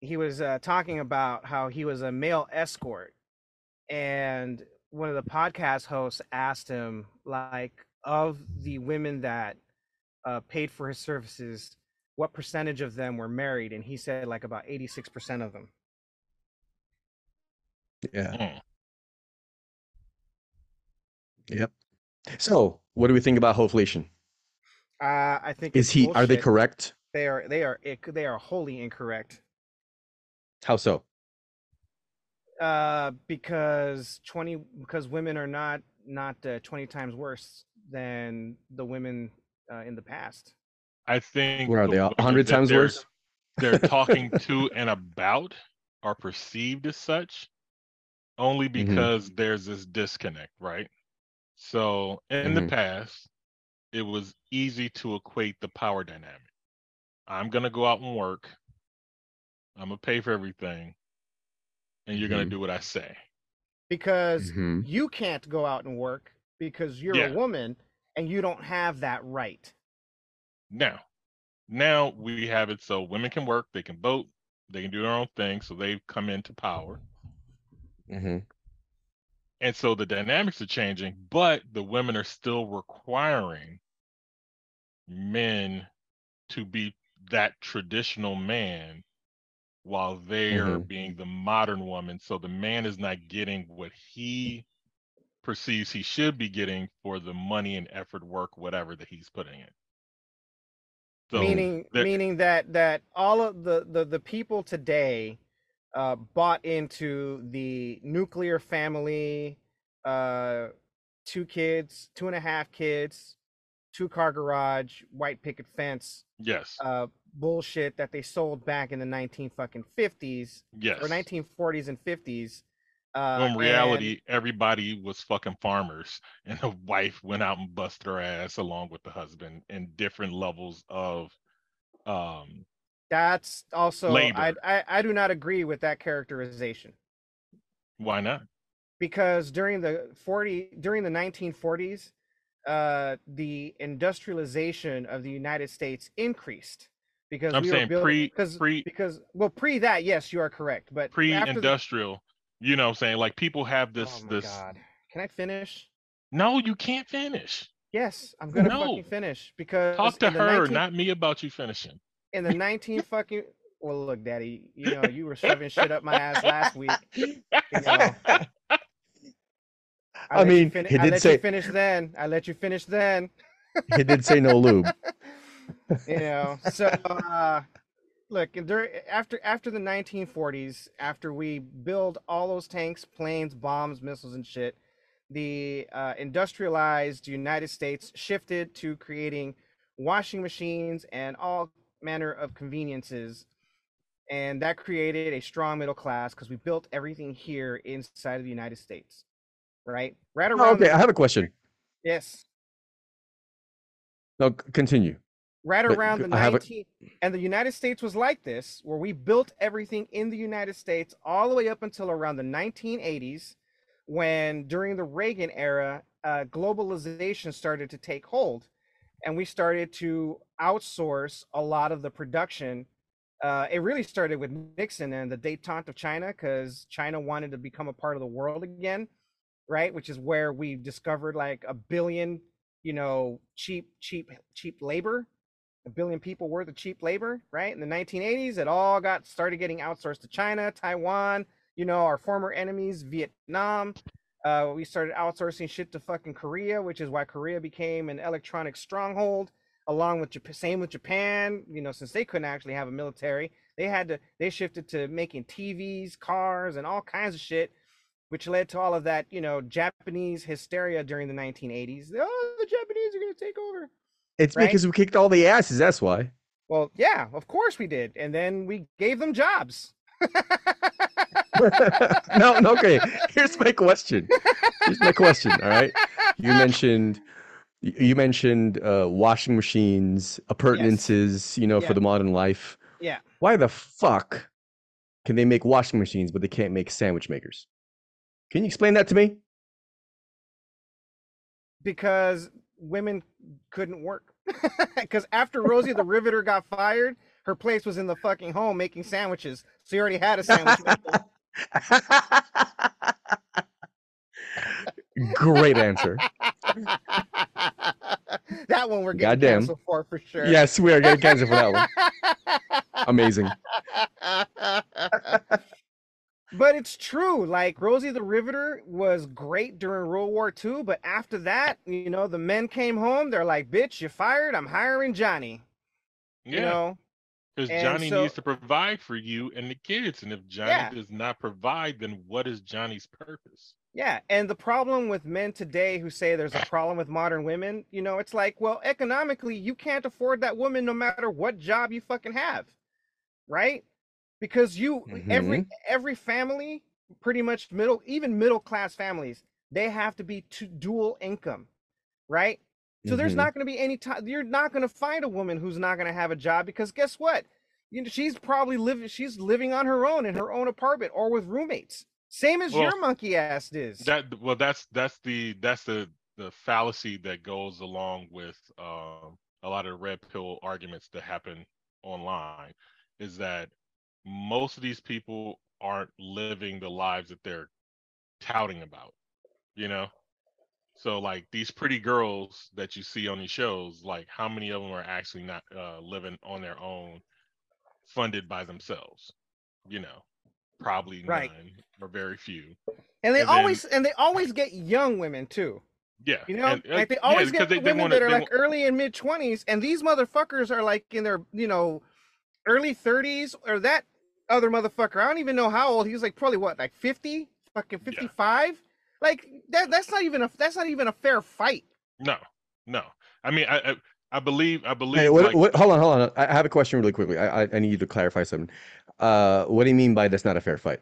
he was uh, talking about how he was a male escort, and one of the podcast hosts asked him, like, of the women that uh, paid for his services, what percentage of them were married, and he said like about eighty six percent of them. Yeah. Yep. So, what do we think about hoflation? Uh, I think Is it's he? Are they correct? They are. They are. It, they are wholly incorrect. How so? Uh, because twenty because women are not not uh, twenty times worse than the women uh, in the past. I think Where are the they? A hundred times they're- worse? They're talking to and about are perceived as such only Mhm. because there's this disconnect, right? So in the Mhm. past, it was easy to equate the power dynamic. I'm gonna go out and work. I'm gonna pay for everything, and you're gonna Mhm. do what I say. Because Mhm. you can't go out and work because you're Yeah. a woman and you don't have that right. Now, now we have it so women can work, they can vote, they can do their own thing, so they've come into power. hmm And so the dynamics are changing, but the women are still requiring men to be that traditional man while they are Mhm. being the modern woman. So the man is not getting what he perceives he should be getting for the money and effort, work, whatever that he's putting in. So meaning there- meaning that that all of the the, the people today uh, bought into the nuclear family, uh, two kids, two and a half kids, two car garage, white picket fence, yes, uh, bullshit that they sold back in the nineteen fucking fifties yes. or nineteen forties and fifties. Uh, Well, in and- reality, everybody was fucking farmers, and the wife went out and busted her ass along with the husband in different levels of um that's also I, labor. I I do not agree with that characterization. why not? because during the 40 during the 1940s uh the industrialization of the united states increased because I'm we saying were building pre- because pre- because well pre that yes you are correct but Pre-industrial, you know, what I'm saying like people have this oh my this. god can i finish No, you can't finish. yes i'm gonna No. fucking finish because Talk to her, 19 not me about you finishing. in the 19 fucking well look daddy you know you were shoving shit up my ass last week you know I let you mean, fin- he I did let say- you finish then i let you finish then He did say no lube. you know so uh look after after the 1940s after we build all those tanks planes bombs missiles and shit the uh, industrialized united states shifted to creating washing machines and all manner of conveniences and that created a strong middle class because we built everything here inside of the united states right right Oh, around okay, the- I have a question. yes No, continue. Right But around the I 19 and the united states was like this where we built everything in the united states all the way up until around the 1980s when during the reagan era uh, globalization started to take hold and we started to outsource a lot of the production. Uh, it really started with nixon and the detente of china because china wanted to become a part of the world again right? Which is where we discovered like a billion you know cheap cheap cheap labor a billion people worth of cheap labor, right? In the 1980s, it all got started getting outsourced to China, Taiwan, you know, our former enemies, Vietnam. Uh, we started outsourcing shit to fucking Korea, which is why Korea became an electronic stronghold, along with Japan. Same with Japan, you know, since they couldn't actually have a military, they had to, they shifted to making TVs, cars, and all kinds of shit, which led to all of that, you know, Japanese hysteria during the 1980s. Oh, the Japanese are going to take over. It's Right? because we kicked all the asses. That's why. Well, yeah, of course we did. And then we gave them jobs. no, no, okay. Here's my question. Here's my question. All right. You mentioned you mentioned uh, washing machines, appurtenances, you know, Yeah. for the modern life. Yeah. Why the fuck can they make washing machines, but they can't make sandwich makers? Can you explain that to me? because women couldn't work. Because after Rosie the Riveter got fired, her place was in the fucking home making sandwiches. So you already had a sandwich. Great answer. that one we're getting Goddamn. canceled for for sure. Yes, we are getting canceled for that one. Amazing. But it's true. Like Rosie the Riveter was great during World War II, but after that, you know, the men came home. They're like, "Bitch, you fired. I'm hiring Johnny." You Yeah. know, Because Johnny so- needs to provide for you and the kids. And if Johnny Yeah. does not provide, then what is Johnny's purpose? Yeah, and the problem with men today who say there's a problem with modern women, you know, it's like, well, economically, you can't afford that woman no matter what job you fucking have, right? Because you every every family, pretty much middle, even middle class families, they have to be to dual income, right? So there's Mhm. not going to be any time. You're not going to find a woman who's not going to have a job because guess what? You know, she's probably living. She's living on her own in her own apartment or with roommates. Same as your monkey ass is. That well, that's that's the that's the the fallacy that goes along with um, a lot of red pill arguments that happen online. Is that most of these people aren't living the lives that they're touting about. You know, so like these pretty girls that you see on these shows, like how many of them are actually not uh, living on their own, funded by themselves? You know, probably Right. none or very few. And they And then- always and they always get young women too. Yeah, You know, and, uh, like they always because get they- they women wanna- that are they like early and mid twenties, and these motherfuckers are like in their you know early thirties, or that other motherfucker. I don't even know how old he was. Like probably what, like fifty, fucking fifty five. Like that. That's not even a. That's not even a fair fight. No, no. I mean, I I, I believe I believe Hey, what, like what, hold on, hold on. I I have a question really quickly. I, I, I need you to clarify something. Uh, what do you mean by that's not a fair fight?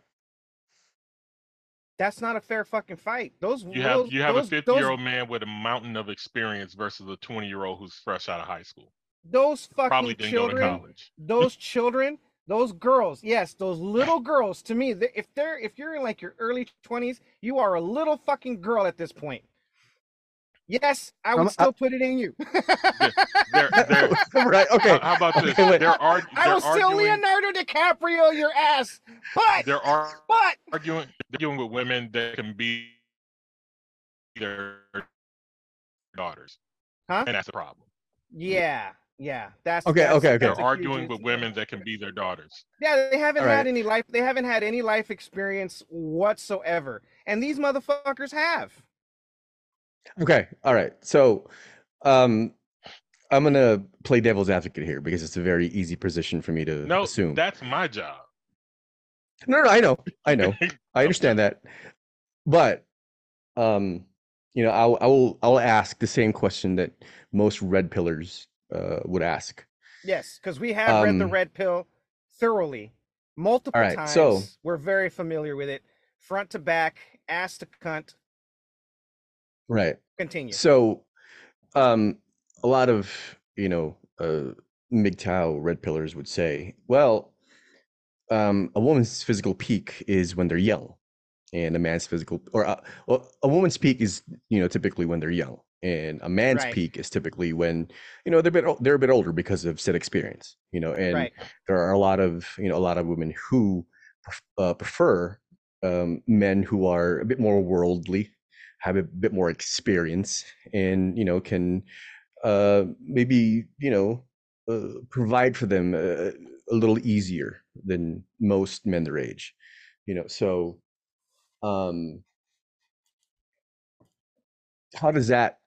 That's not a fair fucking fight. Those you have those- you have those- a 50 year old man with a mountain of experience versus a 20 year old who's fresh out of high school. those fucking Probably didn't go to children, college. those children, those girls, yes, those little girls. To me, they- if they're if you're in like your early twenties, you are a little fucking girl at this point. Yes, I would I'm- still put it in you. They're, they're, right. Okay. How, how about this? Okay, wait. They're, arg- I they're will still arguing. Leonardo DiCaprio your ass, but there are ar- but arguing. They're arguing with women that can be their daughters, huh? and that's a problem. Yeah, yeah, that's Okay, that's- okay, okay. that's They're arguing with women that can be their daughters. Yeah, they haven't All had right. any life. They haven't had any life experience whatsoever, and these motherfuckers have. Okay. All right. So, um, I'm gonna play devil's advocate here because it's a very easy position for me to No, assume. that's my job. No, no, I know, I know, I understand that, but, um, you know, I'll, I will, I will ask the same question that most red pillars uh, would ask. Yes, because we have read the Um, red pill thoroughly, multiple right, times. so- we're very familiar with it, front to back, ass to cunt. Right. Continue. So, um, a lot of you know, uh, MGTOW red pillars would say, well, um, a woman's physical peak is when they're young, and a man's physical, or uh, well, a woman's peak is you know typically when they're young, and a man's Right. peak is typically when you know they're a bit they're a bit older because of said experience, you know, and Right. there are a lot of you know a lot of women who uh, prefer um, men who are a bit more worldly, have a bit more experience, and you know can uh, maybe you know uh, provide for them uh, a little easier than most men their age, you know. So, um, how does that,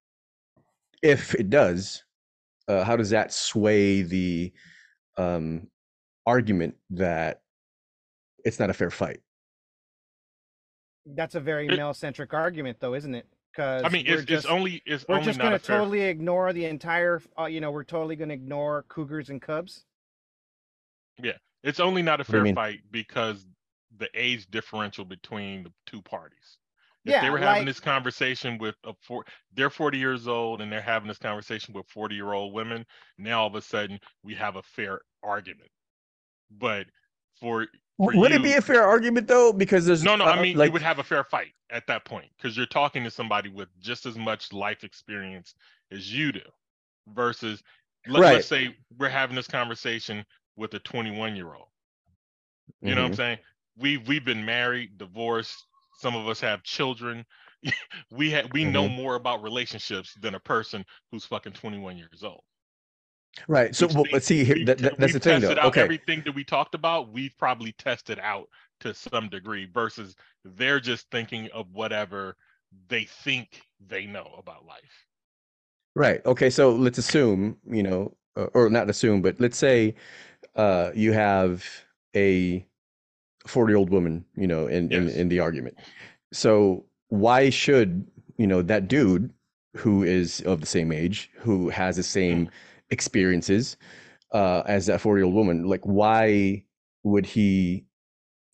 if it does, uh, how does that sway the um, argument that it's not a fair fight? That's a very male centric argument, though, isn't it? Because I mean, it's, it's only it's we're only just gonna a fair. totally ignore the entire. Uh, you know, we're totally gonna ignore cougars and cubs. Yeah, it's only not a fair fight because the age differential between the two parties. If Yeah, they were having like- this conversation with a four, they're 40 years old and they're having this conversation with 40 year old women. Now all of a sudden we have a fair argument. But for, for Would it be a fair argument though? Because there's no, no. uh, I mean, like you would have a fair fight at that point because you're talking to somebody with just as much life experience as you do, versus let, Right. us say we're having this conversation with a 21 year old. You know what I'm Mhm. saying? We we've been married, divorced. Some of us have children. we have we know Mhm. more about relationships than a person who's fucking 21 years old. right. So well, let's see here. we've That, that- that's the thing though. Okay. everything that we talked about. We've probably tested out to some degree versus they're just thinking of whatever they think they know about life. Right. Okay. So let's assume, you know, or not assume, but let's say uh, you have a 40 year old woman, you know, in, in, Yes. in the argument. So why should, you know, that dude who is of the same age, who has the same experiences uh, as that 40 year old woman, like, why would he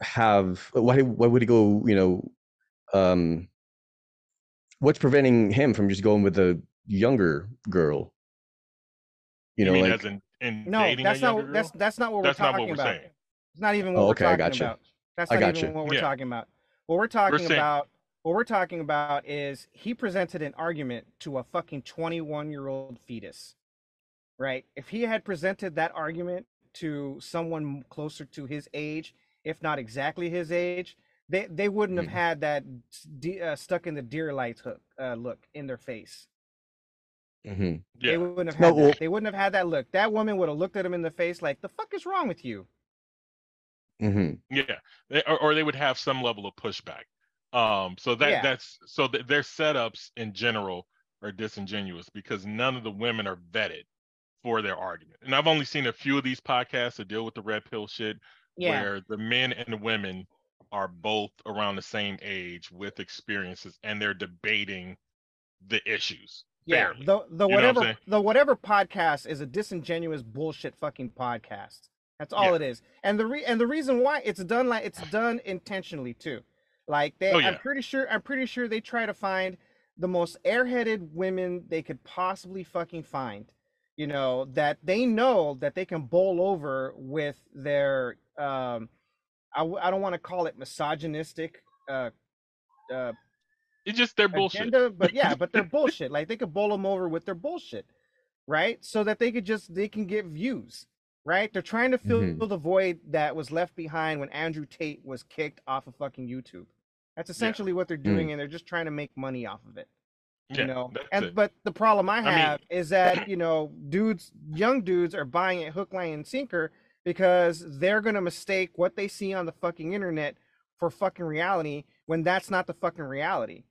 have, why, why would he go, you know, um, what's preventing him from just going with a younger girl? You know, mean like as in, in No, dating that's a not. That's girl? that's not what That's we're not talking what we're about. saying. It's not even what Oh, we're okay, I talking gotcha. about. That's I not even gotcha. what we're Yeah. talking about. What we're talking saying- about, what we're talking about is he presented an argument to a fucking 21 year old fetus, right? If he had presented that argument to someone closer to his age, if not exactly his age, they they wouldn't have Mhm. had that de- uh, stuck in the deer lights hook uh, look in their face. Mhm. They wouldn't have No, had well- that. They wouldn't have had that look. That woman would have looked at him in the face like, "The fuck is wrong with you?" Mhm. Yeah, They- or, or they would have some level of pushback. Um, so that Yeah. that's so th- their setups in general are disingenuous because none of the women are vetted for their argument. And I've only seen a few of these podcasts that deal with the red pill shit, Yeah. where the men and the women are both around the same age with experiences, and they're debating the issues. Yeah, fairly. the the You know what whatever the whatever podcast is a disingenuous bullshit fucking podcast. That's all Yeah. it is. And the re- and the reason why it's done like it's done intentionally too. Like they Oh, I'm pretty sure I'm pretty sure they try to find the most airheaded women they could possibly fucking find. You know, that they know that they can bowl over with their um I, w- I don't want to call it misogynistic uh uh It's just their bullshit. agenda, but yeah, but they're bullshit. Like they could bowl them over with their bullshit, right? So that they could just they can get views, right? They're trying to fill Mhm. the void that was left behind when Andrew Tate was kicked off of fucking YouTube. That's essentially what they're doing, and they're just trying to make money off of it. Yeah, You know, and it. but the problem I mean- have is that you know, dudes, young dudes are buying it hook, line, and sinker because they're gonna mistake what they see on the fucking internet for fucking reality when that's not the fucking reality,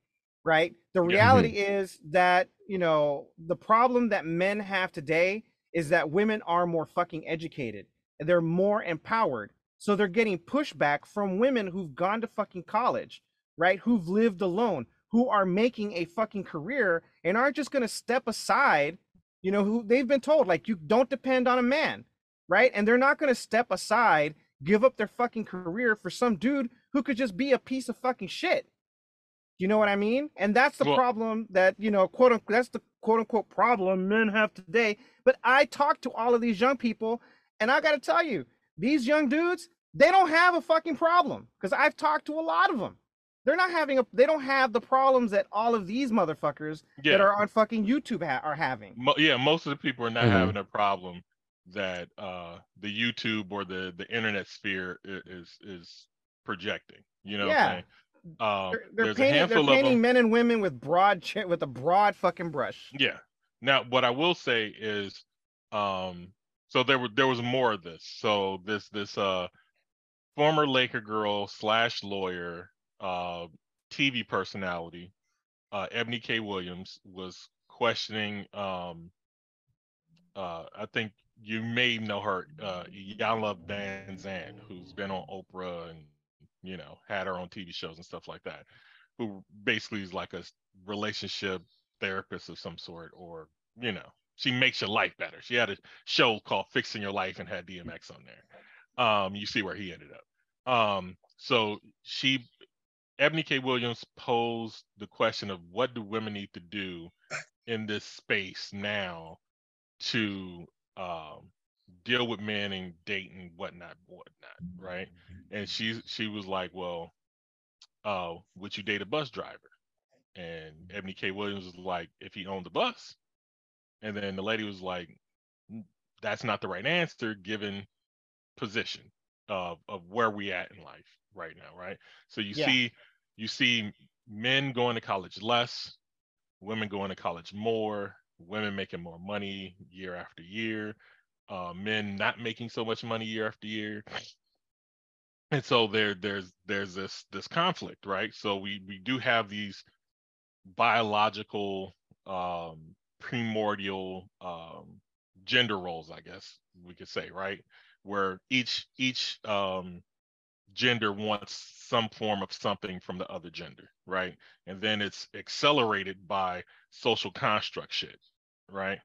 right? The Yeah. reality is that you know the problem that men have today is that women are more fucking educated and they're more empowered, so they're getting pushback from women who've gone to fucking college, right? Who've lived alone, who are making a fucking career and aren't just going to step aside, you know, who they've been told like you don't depend on a man, right? And they're not going to step aside, give up their fucking career for some dude who could just be a piece of fucking shit. You know what I mean? And that's the Well- problem that, you know, quote unquote, that's the quote unquote problem men have today. But I talk to all of these young people, and I got to tell you, these young dudes, they don't have a fucking problem because I've talked to a lot of them. They're not having a, they don't have the problems that all of these motherfuckers Yeah. that are on fucking YouTube ha- are having. Mo- yeah, most of the people are not Mhm. having a problem that uh the YouTube or the the internet sphere is is projecting. You know, what Yeah. Um, They're, they're there's a painting, they're handful of painting men and women with broad chin, with a broad fucking brush. Yeah. Now, what I will say is, um, so there were there was more of this. So this this uh former Laker girl slash lawyer, uh, TV personality, uh, Ebony K. Williams was questioning. Um, uh, I think you may know her, uh, Yala Van Zandt, who's been on Oprah and you know had her own TV shows and stuff like that. Who basically is like a relationship therapist of some sort, or you know, she makes your life better. She had a show called Fixing Your Life and had DMX on there. Um, you see where he ended up. Um, So she, Ebony K. Williams posed the question of what do women need to do in this space now to um, deal with men and date whatnot, whatnot, right? And she she was like, well, uh, would you date a bus driver? And Ebony K. Williams was like, if he owned the bus. And then the lady was like, that's not the right answer given position of of where we at in life right now, right? So you Yeah. see you see men going to college less, women going to college more, women making more money year after year, uh, men not making so much money year after year. And so there there's there's this this conflict, right? So we we do have these biological um primordial um gender roles, I guess we could say, right? Where each each um gender wants some form of something from the other gender, right? And then it's accelerated by social construct shit, right?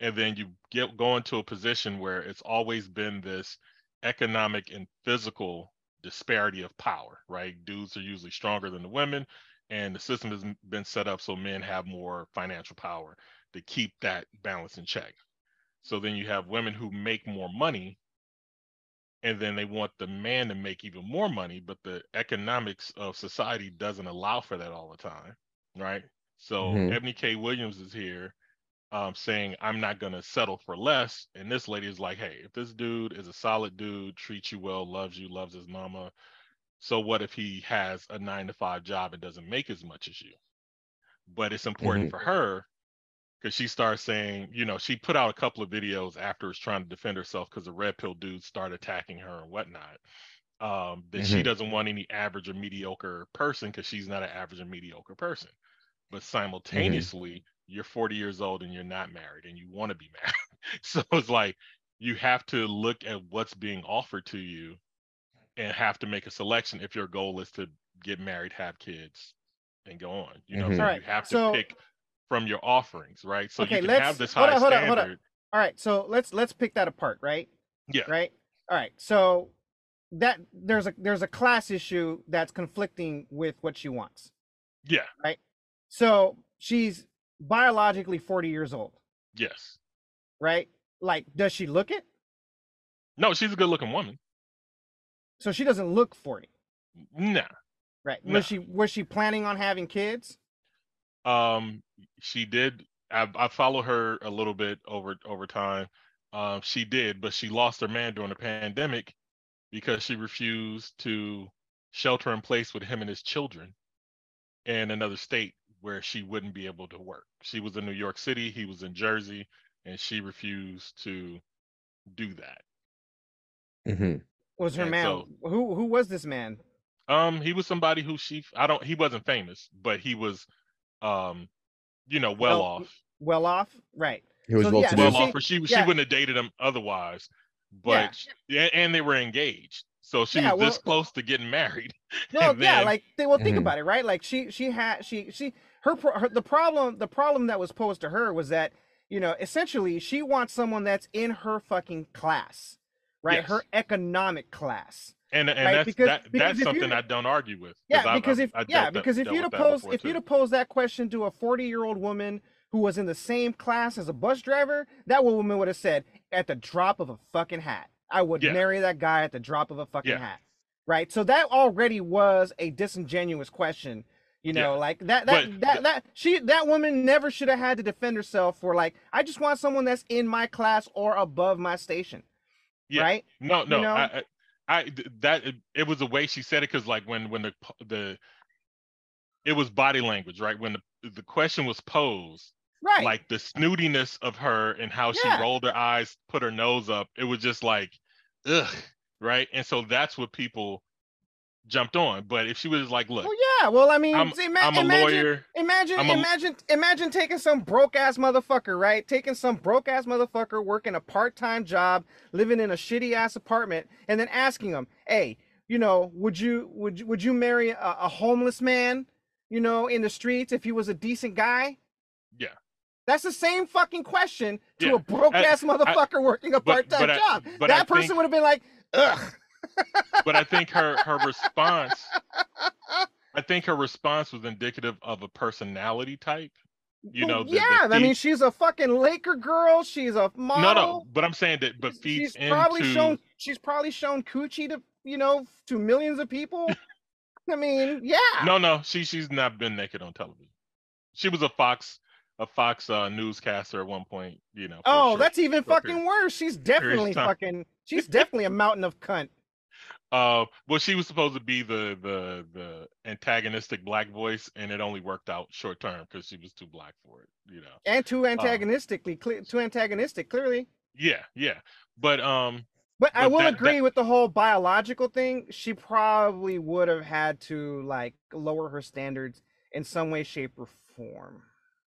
And then you get go into a position where it's always been this economic and physical disparity of power, right? Dudes are usually stronger than the women, and the system has been set up so men have more financial power to keep that balance in check. So then you have women who make more money and then they want the man to make even more money, but the economics of society doesn't allow for that all the time, right? So Mhm. Ebony K. Williams is here um, saying, I'm not going to settle for less. And this lady is like, hey, if this dude is a solid dude, treats you well, loves you, loves his mama, so what if he has a nine to five job and doesn't make as much as you? But it's important Mhm. for her because she starts saying, you know, she put out a couple of videos afterwards trying to defend herself because the red pill dudes start attacking her and whatnot. Um, that she Mhm. doesn't want any average or mediocre person because she's not an average or mediocre person. But simultaneously, you're 40 years old and you're not married and you want to be married. so it's like you have to look at what's being offered to you and have to make a selection if your goal is to get married, have kids, and go on. You know, Mhm. saying? Alright, you have to so- pick from your offerings, right? So okay, you can let's have this hold high on, hold on, standard. hold on. All right, so let's let's pick that apart, right? Yeah. Right. All right. So that there's a there's a class issue that's conflicting with what she wants. Yeah. Right. So she's biologically 40 years old, Yes. right? Like, does she look it? No, she's a good looking woman. So she doesn't look 40, Nah. right? Was she was she planning on having kids? Um, she did. I, I follow her a little bit over over time. Um, she did, but she lost her man during the pandemic because she refused to shelter in place with him and his children in another state where she wouldn't be able to work. She was in New York City, he was in Jersey, and she refused to do that. Mhm. Was her And man so- who who was this man? Um, he was somebody who she I don't he wasn't famous, but he was um, you know, well, Well, off. Well off, right? He was So, well yeah, to so do. well off, or she she wouldn't have dated him otherwise. But yeah, and they were engaged, so she Yeah, was this close to getting married. No, And yeah, like they, well, think Mhm. about it, right? Like she, she had, she, she, her, her, the problem, the problem that was posed to her was that, you know, essentially she wants someone that's in her fucking class, right? Yes. Her economic class. and and right, that's because- that, because that's something I don't argue with. Yeah, because I've- if I yeah, dealt that- because if you'd pose if you'd have posed that question to a forty year old woman who was in the same class as a bus driver, that woman would have said, at the drop of a fucking hat, I would Yeah. marry that guy at the drop of a fucking Yeah. hat. Right. So that already was a disingenuous question. You know, Yeah. like that that But that that she that woman never should have had to defend herself for like, I just want someone that's in my class or above my station. Yeah. Right? No, no, know? I, I, that it, it was the way she said it because like when when the the it was body language, right? When the the question was posed, Right. like the snootiness of her and how Yeah. she rolled her eyes, put her nose up, it was just like, ugh, right? And so that's what people jumped on. But if she was like, look, Well, yeah. Well, I mean, I'm, see, ima- I'm a imagine, lawyer. Imagine, I'm a- imagine, imagine taking some broke ass motherfucker, right? Taking some broke ass motherfucker working a part time job, living in a shitty ass apartment, and then asking him, "Hey, you know, would you would you, would you marry a, a homeless man, you know, in the streets if he was a decent guy?" Yeah. That's the same fucking question to Yeah. a broke I- ass I- motherfucker working a part time I- job. but I that person think- would have been like, "Ugh." But I think her her response, I think her response was indicative of a personality type. You know, yeah, that I mean, she's a fucking Laker girl. She's a model. no, no, but I'm saying that, but feeds she's probably into shown. She's probably shown coochie to you know to millions of people. I mean, yeah. No, no, she she's not been naked on television. She was a Fox a Fox uh, newscaster at one point. You know. Oh, that's even fucking worse. She's definitely fucking. She's definitely a mountain of cunt. Uh, well, she was supposed to be the the the antagonistic black voice, and it only worked out short term because she was too black for it. You know. and too Uh, antagonistically, cle too antagonistic, clearly. Yeah, yeah, but um, But I will that- agree that- with the whole biological thing. She probably would have had to like lower her standards in some way, shape, or form.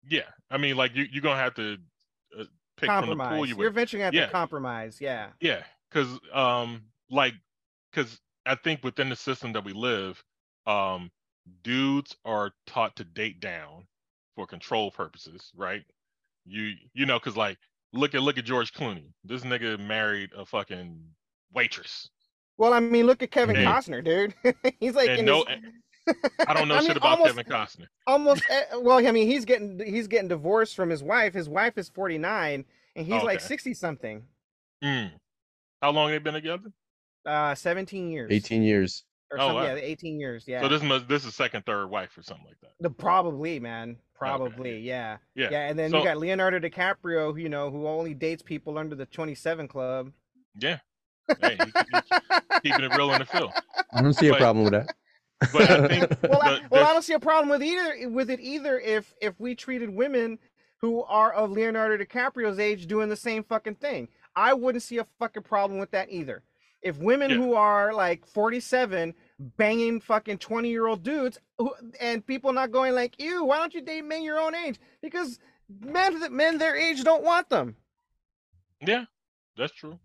yeah, I mean, like you you're gonna have to uh, pick from the pool compromise. you You're with. eventually gonna yeah, to compromise. Yeah. Yeah, because um, like, because I think within the system that we live, um, dudes are taught to date down for control purposes, right? You you know, because like, look at look at George Clooney. This nigga married a fucking waitress. Well, I mean, look at Kevin And- Costner, dude. He's like, no, his- I don't know I shit mean, about almost- Kevin Costner. almost. eh, Well, I mean, he's getting he's getting divorced from his wife. His wife is 49, and he's like 60 something. Mm. How long they been together? Uh, 17 years. 18 years. Or Oh, wow. Yeah, 18 years. Yeah. So this must this is second, third wife or something like that. The probably man, probably yeah. Yeah. yeah. And then So- you got Leonardo DiCaprio, who, you know, who only dates people under the 27 club. Yeah. Hey, he- he- keeping it real in the film. I don't see a problem with that. But I think Well, I, well, I don't see a problem with either with it either. If if we treated women who are of Leonardo DiCaprio's age doing the same fucking thing, I wouldn't see a fucking problem with that either. If women Yeah. who are like 47 banging fucking 20 year old dudes who, and people not going like, ew, why don't you date men your own age? Because men that men their age don't want them. Yeah, that's true.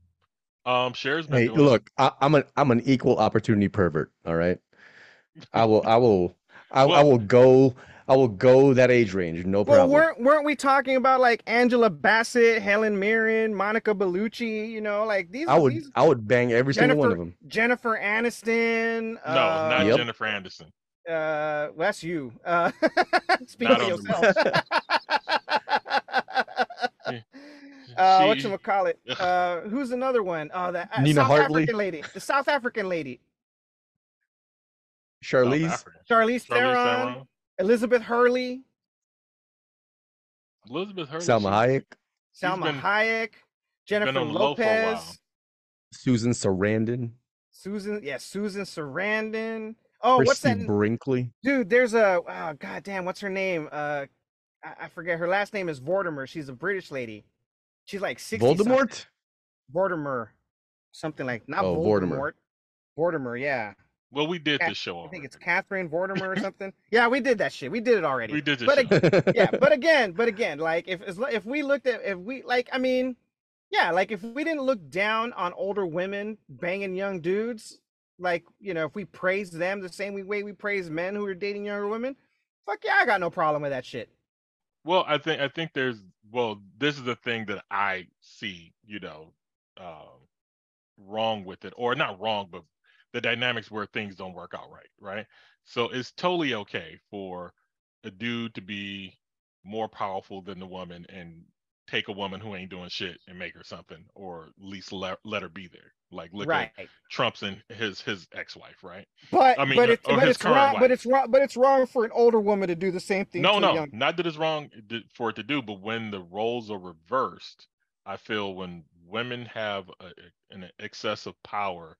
Um, Cher's Hey, doing look, I, I'm an I'm an equal opportunity pervert. All right, I will I will I, I will go I will go that age range. No problem. Well, weren't weren't we talking about like Angela Bassett, Helen Mirren, Monica Bellucci? You know, like these. I would these I would bang every single one of them. Jennifer Aniston. No, not Yep. Jennifer Anderson. Uh, well, that's you. Uh, speak Not for yourself. uh, what She- you call it? Uh, who's another one? Oh, that uh, Nina South Hartley. African lady. The South African lady. Charlize. Charlize Charlize Theron. Theron. Elizabeth Hurley. Elizabeth Hurley. Salma Hayek. Salma been- Hayek. Jennifer on the low for a while. Lopez. Susan Sarandon. Susan, yeah, Susan Sarandon. Oh, what's that? Brinkley. Dude, there's a oh goddamn, what's her name? Uh, I, I forget. Her last name is Vortimer. She's a British lady. She's like sixty. Voldemort. something. Vortimer, something like not Oh, Voldemort. Vortimer. Vortimer, yeah. Well, we did Ca- this show I think it's Catherine Vortimer or something. yeah, we did that shit. We did it already. We did this But show. ag- yeah, but again, but again, like if if we looked at if we like, I mean, yeah, like if we didn't look down on older women banging young dudes, like you know, if we praised them the same way we praise men who are dating younger women, fuck yeah, I got no problem with that shit. Well, I think I think there's well, this is the thing that I see, you know, um, wrong with it, or not wrong, but the dynamics where things don't work out right, right? So it's totally okay for a dude to be more powerful than the woman and take a woman who ain't doing shit and make her something, or at least let, let her be there. Like look Right. at Trump's and his his ex-wife, right? But I mean, but it's but it's wrong. wife. But it's wrong. But it's wrong for an older woman to do the same thing. No, to a no, young. not that it's wrong for it to do, but when the roles are reversed, I feel when women have a, an excessive power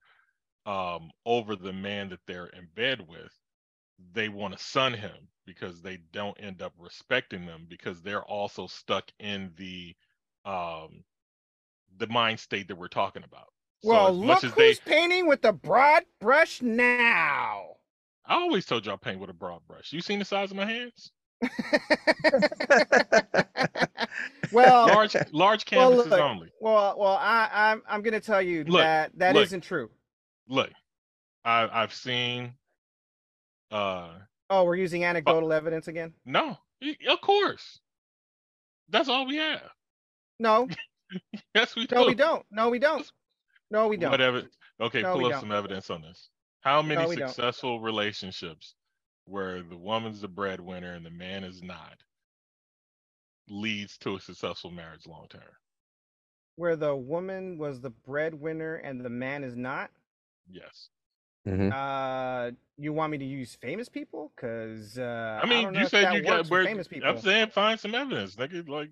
um, over the man that they're in bed with, they want to son him because they don't end up respecting them because they're also stuck in the um, the mind state that we're talking about. Well, much look as they, who's painting with a broad brush now. I always told y'all paint with a broad brush. You seen the size of my hands? Well, large, large well, canvases look, only. Well, well, I, I'm I'm gonna tell you Look, that that not true. Look, I I've seen uh Oh, we're using anecdotal evidence again? no, of course. That's all we have. No, Yes, we do. we don't. No, we don't. No, we don't. Whatever. Okay, No, pull up don't. some evidence on this. How many No, we don't. successful relationships where the woman's the breadwinner and the man is not leads to a successful marriage long term? Where the woman was the breadwinner and the man is not. Yes. Mhm. Uh, you want me to use famous people? Cause uh, I mean, don't know you if said you got where famous people. I'm saying find some evidence. Nigga, like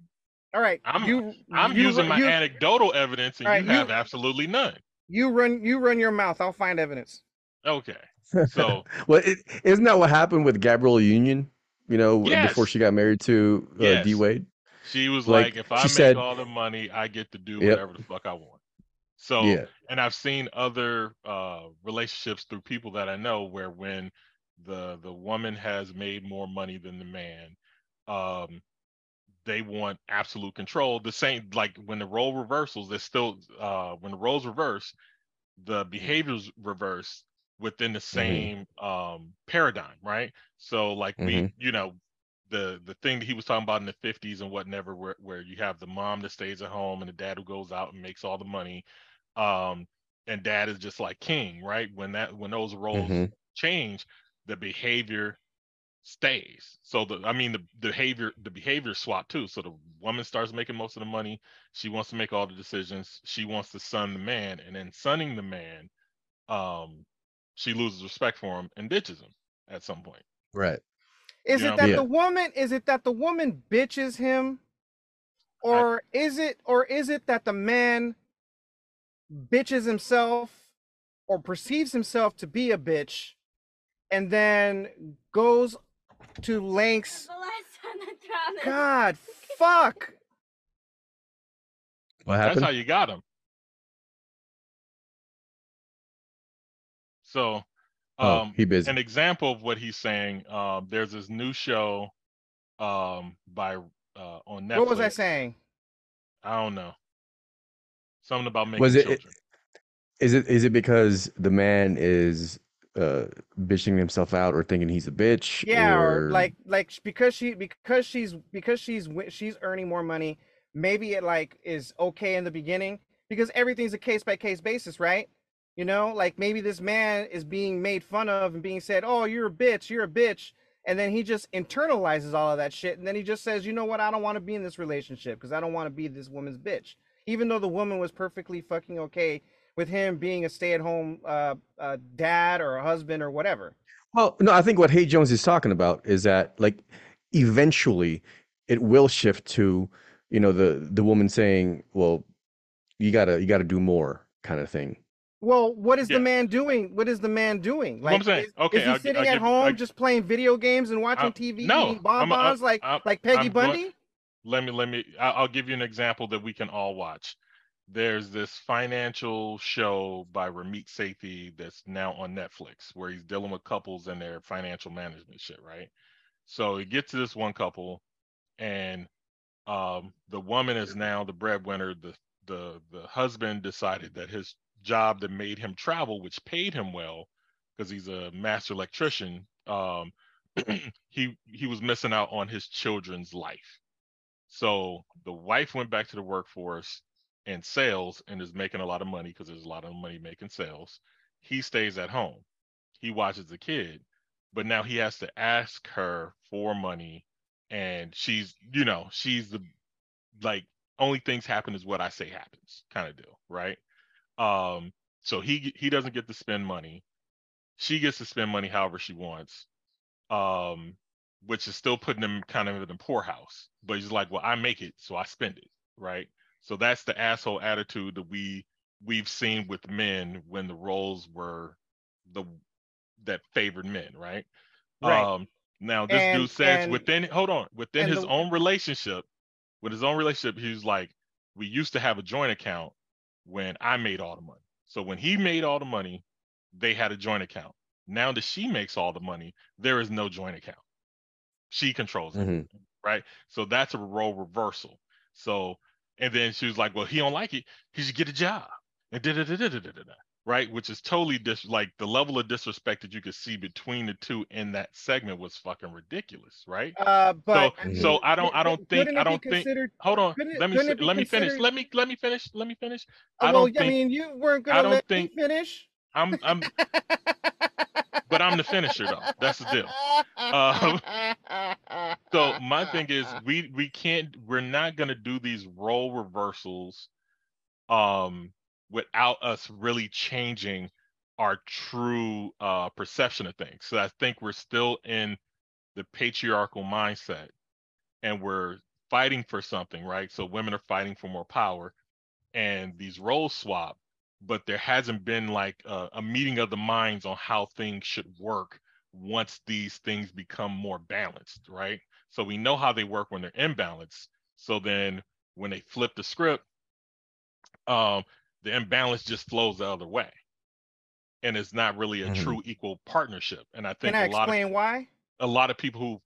All right, I'm you. I'm you using my you, anecdotal evidence and All right, you have you- absolutely none. You run. You run your mouth. I'll find evidence. Okay. So well, it, isn't that what happened with Gabrielle Union? You know, before she got married to uh, Yes. D Wade. She was Like, like, if I make said- all the money, I get to do Yep. whatever the fuck I want. So, Yeah. and I've seen other uh, relationships through people that I know where when the the woman has made more money than the man, um, they want absolute control. The same like when the role reversals, there's still uh, when the roles reverse, the behaviors reverse within the same um paradigm, right? So like we, Mhm. you know, the the thing that he was talking about in the 50s and whatever where, where you have the mom that stays at home and the dad who goes out and makes all the money um and dad is just like king right when that when those roles Mhm. change the behavior stays so the i mean the, the behavior the behavior swap too so the woman starts making most of the money she wants to make all the decisions she wants to son the man and then sonning the man um she loses respect for him and ditches him at some point Right. Is You it know? that Yeah. the woman? Is it that the woman bitches him, or is it, or is it that the man bitches himself, or perceives himself to be a bitch, and then goes to lengths? God, fuck. What happened? That's how you got him. So, Oh, um, he busy. an example of what he's saying. Um, there's this new show, um, by uh on Netflix. What was I saying? I don't know. Something about making Was it? children. Is it? Is it because the man is uh bitching himself out or thinking he's a bitch? Yeah, or, or like like because she because she's because she's wi- she's earning more money. Maybe it like is okay in the beginning because everything's a case by case basis, right? You know, like maybe this man is being made fun of and being said, "Oh, you're a bitch, you're a bitch," and then he just internalizes all of that shit, and then he just says, "You know what? I don't want to be in this relationship because I don't want to be this woman's bitch." Even though the woman was perfectly fucking okay with him being a stay-at-home uh, uh, dad or a husband or whatever. Well, no, I think what Hay Jones is talking about is that like eventually it will shift to, you know, the the woman saying, "Well, you gotta you gotta do more," kind of thing. Well, what is Yeah. the man doing? What is the man doing? What I'm Like, saying, is, okay, is he I'll sitting I'll at give- home I- just playing video games and watching I'm- TV, no, eating I'm- I'm- bonbons like I'm- like Peggy I'm going- Bundy? Let me let me I'll give you an example that we can all watch. There's this financial show by Ramit Sethi that's now on Netflix where he's dealing with couples and their financial management shit, right? So he gets to this one couple and um the woman is now the breadwinner. The the the husband decided that his job that made him travel, which paid him well, because he's a master electrician, um he he was missing out on his children's life. So the wife went back to the workforce and sales and is making a lot of money because there's a lot of money making sales. He stays at home. He watches the kid, but now he has to ask her for money and she's, you know, she's the like only things happen is what I say happens kind of deal, right? Um so he he doesn't get to spend money. She gets to spend money however she wants. Um which is still putting him kind of in the poorhouse. But he's like, well, I make it, so I spend it, right? So that's the asshole attitude that we we've seen with men when the roles were the that favored men, right? Right. Um now this And- dude says and- within hold on, within his the- own relationship, with his own relationship, he's like, we used to have a joint account when I made all the money. So when he made all the money, they had a joint account. Now that she makes all the money, there is no joint account. She controls it Mhm. right? So that's a role reversal. So, and then she was like, "Well, he don't like it. He should get a job." And da da da da da da da. right? Which is totally dis like the level of disrespect that you could see between the two in that segment was fucking ridiculous, right? Uh, but so so I don't I don't think I don't think hold on let me couldn't s- it be let me finish let me let me finish let me finish Uh, I don't I think mean, you weren't gonna don't let think- me finish. I'm I'm but I'm the finisher though. That's the deal. Um, so my thing is we we can't we're not gonna do these role reversals um without us really changing our true uh perception of things. So i think we're still in the patriarchal mindset and we're fighting for something right? So women are fighting for more power and these roles swap but there hasn't been like a, a meeting of the minds on how things should work once these things become more balanced, right? So we know how they work when they're imbalanced. So then when they flip the script, um, the imbalance just flows the other way. And it's not really a Mhm. true equal partnership. And I think Can I a lot explain of why? a lot of people who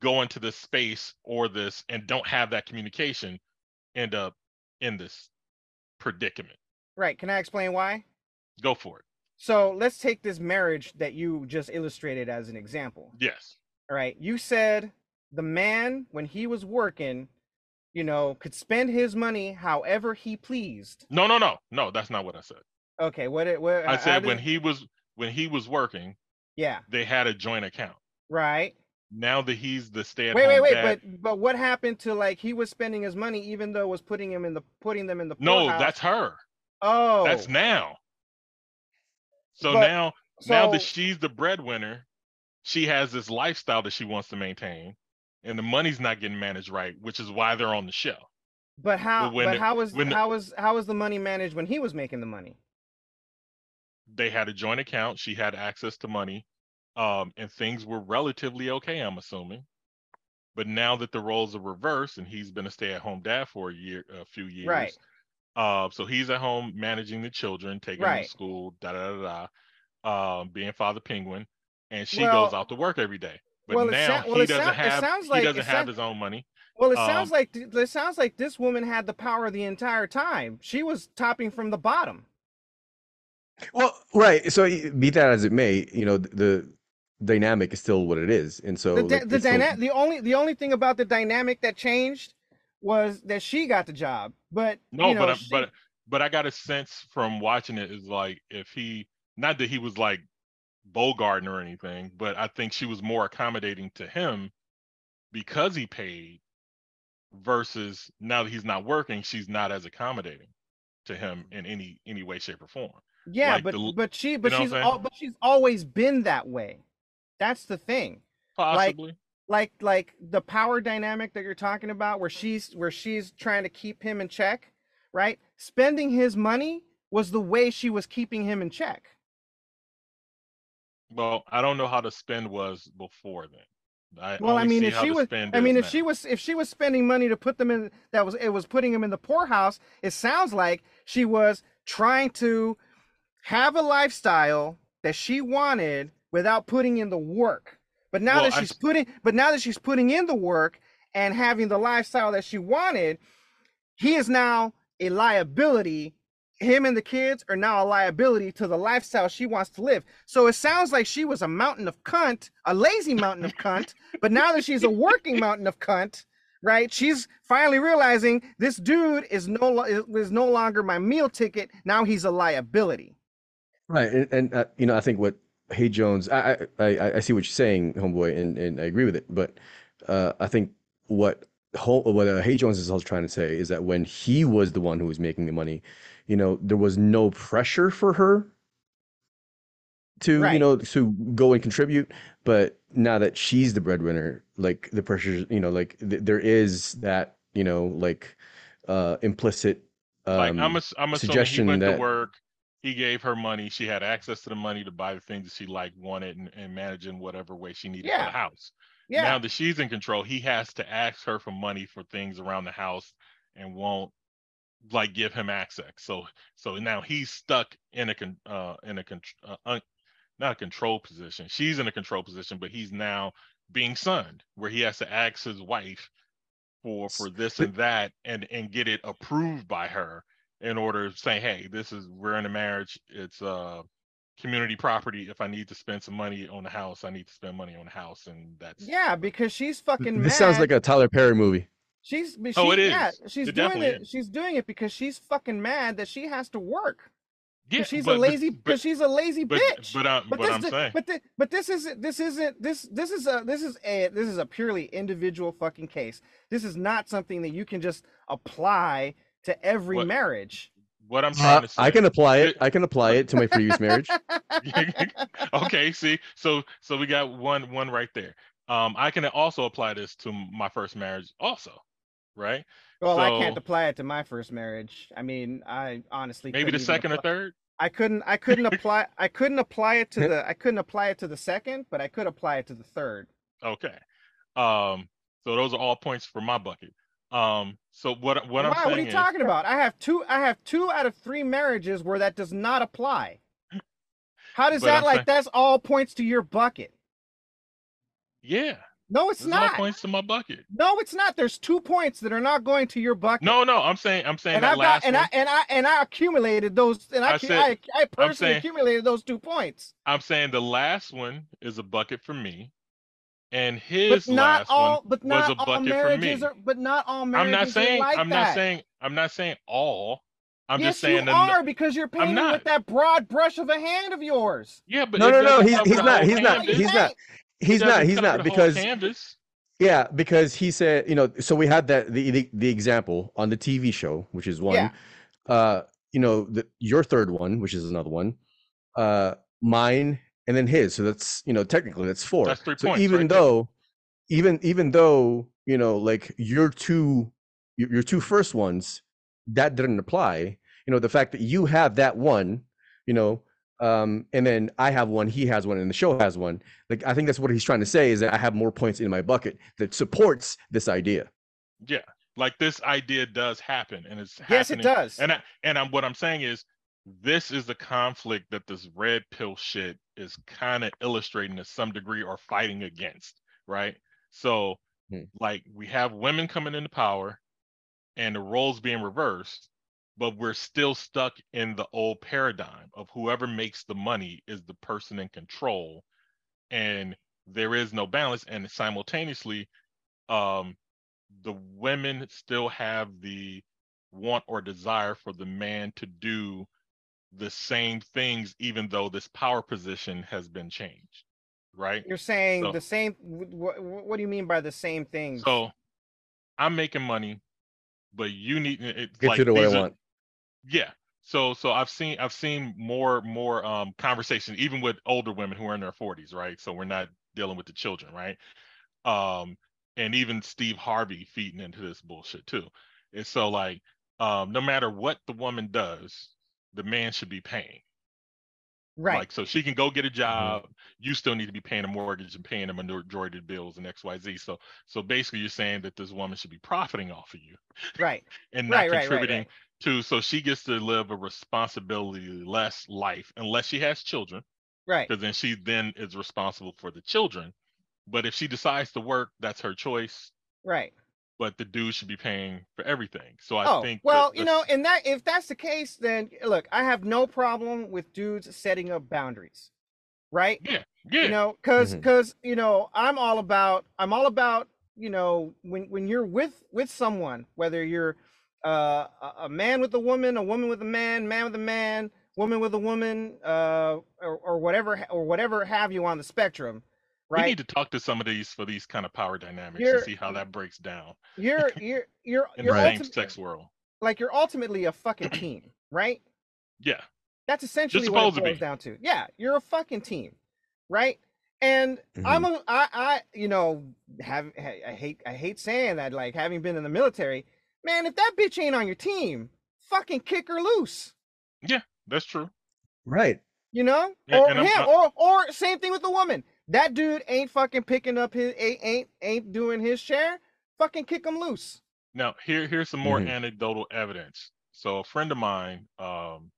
go into this space or this and don't have that communication end up in this predicament. Right. Can I explain why? Go for it. So let's take this marriage that you just illustrated as an example. Yes. All right. You said the man, when he was working, you know, could spend his money however he pleased. No, no, no, no. That's not what I said. Okay. What it? What I said when he was when he was working, Yeah. they had a joint account. Right. Now that he's the Wait, stay-at-home wait, wait. dad, But but what happened to like he was spending his money even though it was putting him in the putting them in the no, poorhouse? that's her. Oh That's now. So But- now, now that she's the breadwinner, she has this lifestyle that she wants to maintain, and the money's not getting managed right, which is why they're on the show. But how? when But the- how was when the- how was how was the money managed when he was making the money? They had a joint account. She had access to money, um, and things were relatively okay. I'm assuming. But now that the roles are reversed, and he's been a stay-at-home dad for a year, a few years, Right. Uh, so he's at home managing the children, taking them to school, da da da da, um, being Father Penguin, and she Well- goes out to work every day. But well, it now sou- well, he doesn't sound- it have sounds he like- doesn't it have sound- his own money. Well, it sounds Um, like th- it sounds like this woman had the power the entire time. She was topping from the bottom. Well, right. So y- be that as it may, you know, th- the dynamic is still what it is, and so The like, the it's still- the only the only thing about the dynamic that changed was that she got the job. But No, you know, but I- she- but but I got a sense from watching it is like if he not that he was like Bogarting or anything, but I think she was more accommodating to him because he paid versus now that he's not working, she's not as accommodating to him in any any way, shape, or form. yeah, like but the- but she but know she's saying? al- but she's always been that way. That's the thing. Possibly. Like like like the power dynamic that you're talking about, where she's where she's trying to keep him in check, right? Spending his money was the way she was keeping him in check. Well, I don't know how the spend was before then. I Well, I mean, if she was, I mean, if now. she was, if she was spending money to put them in, that was, it was putting him in the poorhouse. It sounds like she was trying to have a lifestyle that she wanted without putting in the work. But now Well, that she's s- putting, but now that she's putting in the work and having the lifestyle that she wanted, he is now a liability. Him and the kids are now a liability to the lifestyle she wants to live. So it sounds like she was a mountain of cunt, a lazy mountain of cunt. But now that she's a working mountain of cunt, right? She's finally realizing this dude is no is no longer my meal ticket. Now he's a liability. Right, and, and uh, you know, I think what Hey Jones, I, I I I see what you're saying, homeboy, and, and I agree with it. But uh, I think what Ho- what uh, Hey Jones is also trying to say is that when he was the one who was making the money, you know, there was no pressure for her to you know to go and contribute. But now that she's the breadwinner, like the pressure, you know, like th- there is that you know like uh implicit um, like I'm, ass- I'm assuming he suggestion went that to work. He gave her money. She had access to the money to buy the things that she liked, wanted, and, and manage in whatever way she needed for Yeah. the house. Yeah. Now that she's in control, he has to ask her for money for things around the house and won't like give him access. So so now he's stuck in a con, uh in a con, uh, un, not a control position. She's in a control position, but he's now being sunned where he has to ask his wife for for this and that and and get it approved by her in order to say, hey, this is we're in a marriage. It's uh community property. If I need to spend some money on the house, I need to spend money on the house, and that's Yeah, because she's fucking This mad. sounds like a Tyler Perry movie. She's but Oh, she, it yeah, she's It doing definitely it. is. She's doing it because she's fucking mad that she has to work. yeah. she's but- a lazy but- because she's a lazy but, bitch. But, um, but, this, I'm thi- saying, but thi- but this isn't this isn't this this is a this is a this is a purely individual fucking case. This is not something that you can just apply to every What- marriage. what I'm trying Uh, to say. I can apply it. I can apply it to my previous marriage. okay, see, so so we got one one right there. Um, I can also apply this to my first marriage, also, right? Well, I can't apply it to my first marriage. I mean, I honestly Maybe the couldn't even second or third. I couldn't I couldn't apply I couldn't apply it to the I couldn't apply it to the second, but I could apply it to the third. Okay. Um, so those are all points for my bucket. Um, so what what I'm Why? What are you is, talking about? I have two I have two out of three marriages where that does not apply. How does that I'm like saying- that's all points to your bucket? yeah, No, it's not. points to my bucket. No, it's not. There's two points that are not going to your bucket. No, no, I'm saying I'm saying and that last got and one. I and I and I accumulated those and I I said- I, I personally saying- accumulated those two points. I'm saying the last one is a bucket for me, and his But his not last all one but was not a all bucket for me. marriages are but not all marriages I'm not saying like I'm that. not saying I'm not saying all. I'm yes, just saying you the- are because you're painting not. with that broad brush of a hand of yours. Yeah, but No, no, no. He's he's not. He's not. canvas. He's not. He's not. doesn't He's not because canvas. yeah, because he said you know. So we had that the the, the example on the TV show, which is one. Yeah. Uh, you know, the, your third one, which is another one. Uh, mine and then his. So that's you know technically that's four. That's three so points even right there. though, even even though you know like your two your, your two first ones that didn't apply. You know the fact that you have that one. You know um and then i have one he has one and the show has one like i think that's what he's trying to say is that i have more points in my bucket that supports this idea Yeah, like this idea does happen, and it's Yes, it does. And I, and I'm what I'm saying is, this is the conflict that this red pill shit is kind of illustrating to some degree or fighting against, right? So, Hmm. like we have women coming into power, and the roles being reversed, but we're still stuck in the old paradigm of whoever makes the money is the person in control, and there is no balance, and simultaneously, um, the women still have the want or desire for the man to do the same things even though this power position has been changed right You're saying So- the same. What, what do you mean by the same things? so i'm making money but you need it's get like you to what i these are- want yeah so so i've seen i've seen more more um conversation even with older women who are in their 40s right so we're not dealing with the children right um and even steve harvey feeding into this bullshit too and so like um no matter what the woman does the man should be paying right. like so she can go get a mm-hmm. job you still need to be paying a mortgage and paying a majority of bills and xyz so so basically you're saying that this woman should be profiting off of you right. and not Right, right, right, contributing right. to so she gets to live a responsibility less life unless she has children Right. because then she then is responsible for the children but if she decides to work that's her choice Right. But the dude should be paying for everything. So i oh think that well, the- you know, in that if that's the case, then look, I have no problem with dudes setting up boundaries, right? yeah yeah. You know, because because you know, I'm all about I'm all about you know when when you're with with someone, whether you're uh, a, a man with a woman, a woman with a man, man with a man, woman with a woman, uh, or, or whatever or whatever have you on the spectrum, we need to talk to some of these for these kind of power dynamics You're- and see how that breaks down You're you're you're in you're the ulti- same-sex world like you're ultimately a fucking team, right? yeah That's essentially what supposed it to be. boils down to. Yeah, you're a fucking team, right? And Mm-hmm. I'm a, I, I, you know, have I I hate I hate saying that, like having been in the military, man. If that bitch ain't on your team, fucking kick her loose, yeah that's true right you know, Yeah, or and I'm- him, or or same thing with the woman. That dude ain't fucking picking up his ain't ain't, ain't doing his share. Fucking kick him loose. Now, here here's some more Mhm. anecdotal evidence. So, a friend of mine, um,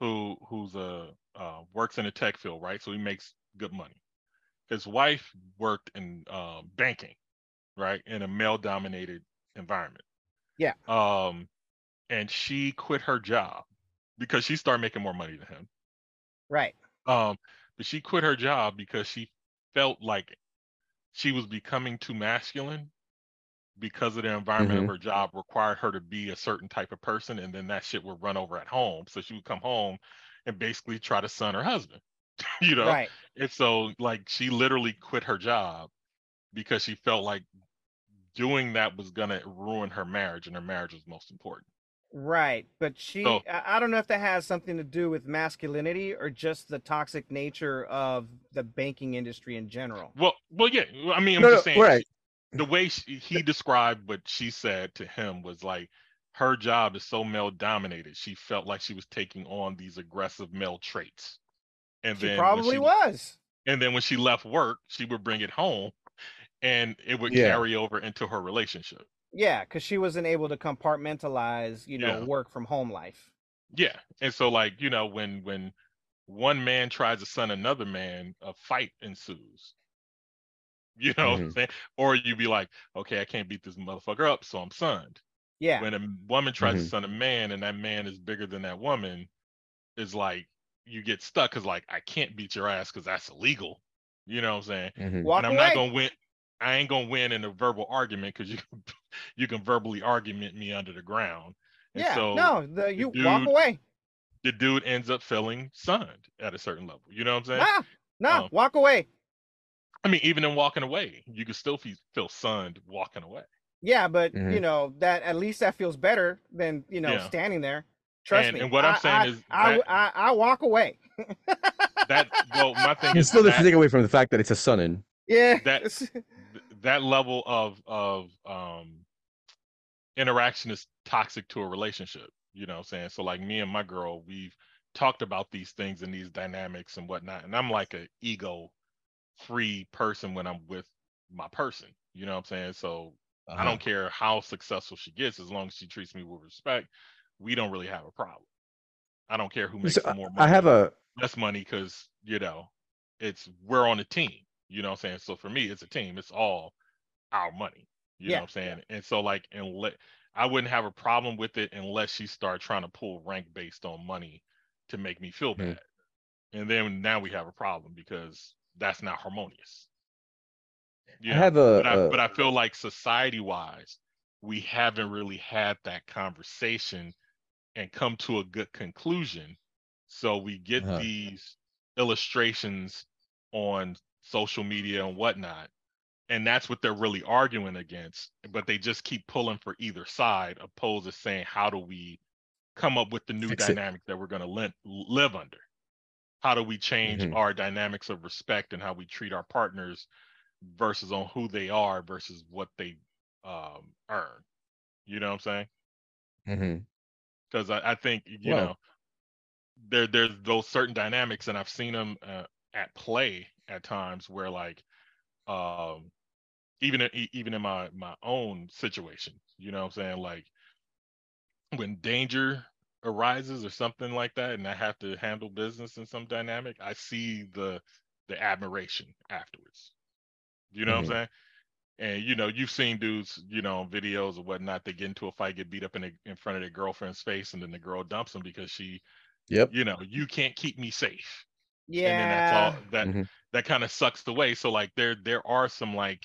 who who's a uh, works in the tech field, right? So he makes good money. His wife worked in uh, banking, right, in a male-dominated environment. Yeah. Um, and she quit her job because she started making more money than him. Right. Um, but she quit her job because she felt like she was becoming too masculine because of the environment Mhm. of her job required her to be a certain type of person and then that shit would run over at home so she would come home and basically try to son her husband you know Right. and so like she literally quit her job because she felt like doing that was gonna ruin her marriage and her marriage was most important Right, but she, So- I I don't know if that has something to do with masculinity or just the toxic nature of the banking industry in general. well well yeah i mean i'm No, just no, saying right. the way she, he described what she said to him was like her job is so male dominated she felt like she was taking on these aggressive male traits and She then probably she- was. and then when she left work she would bring it home and it would Yeah. carry over into her relationship Yeah, because she wasn't able to compartmentalize, you know, Yeah. work from home life. yeah and so like you know when when one man tries to son another man a fight ensues you know what i'm Mhm. saying or you'd be like okay i can't beat this motherfucker up so i'm sunned Yeah, when a woman tries to Mhm. son a man and that man is bigger than that woman is like you get stuck because like i can't beat your ass because that's illegal you know what i'm saying Mhm. and i'm away. not gonna win i ain't gonna win in a verbal argument because you can you can verbally argument me under the ground and yeah, so no, the you walk dude- away. the dude ends up feeling sunned at a certain level you know what i'm saying Nah, nah, Um, walk away. i mean even in walking away you can still feel, feel sunned walking away Yeah, but you Mhm. know that at least that feels better than you know Yeah. standing there. Trust And- me. and what I'm I- saying I, is I, that- I, I walk away. that well my thing It is still doesn't that- take away from the fact that it's a son-in. Yeah, that th- that level of of um interaction is toxic to a relationship you know what i'm saying? So like me and my girl we've talked about these things and these dynamics and whatnot and i'm like a ego free person when i'm with my person you know what i'm saying? So i Uh-huh. don't care how successful she gets as long as she treats me with respect we don't really have a problem. I don't care who makes So, more money I have a less money because you know it's we're on a team you know what i'm saying so for me it's a team it's all our money you Yeah. know what i'm saying and so like and let i wouldn't have a problem with it unless she started trying to pull rank based on money to make me feel Mhm. bad and then now we have a problem because that's not harmonious you I have a, but, I, a- but i feel like society wise we haven't really had that conversation and come to a good conclusion so we get Uh-huh. these illustrations on social media and whatnot and that's what they're really arguing against but they just keep pulling for either side opposed to saying how do we come up with the new Fix it. dynamic that we're going to li- live under how do we change Mhm. our dynamics of respect and how we treat our partners versus on who they are versus what they um, earn you know what i'm saying because I, I think you Well- know there there's those certain dynamics and i've seen them uh, at play at times where like um even in, even in my my own situation you know what i'm saying like when danger arises or something like that and i have to handle business in some dynamic i see the the admiration afterwards you know Mhm. what i'm saying and you know you've seen dudes you know videos or whatnot they get into a fight get beat up in, a, in front of their girlfriend's face and then the girl dumps them because she Yep. you know you can't keep me safe yeah. and then that's all that Mhm. that kind of sucks the way so like there there are some like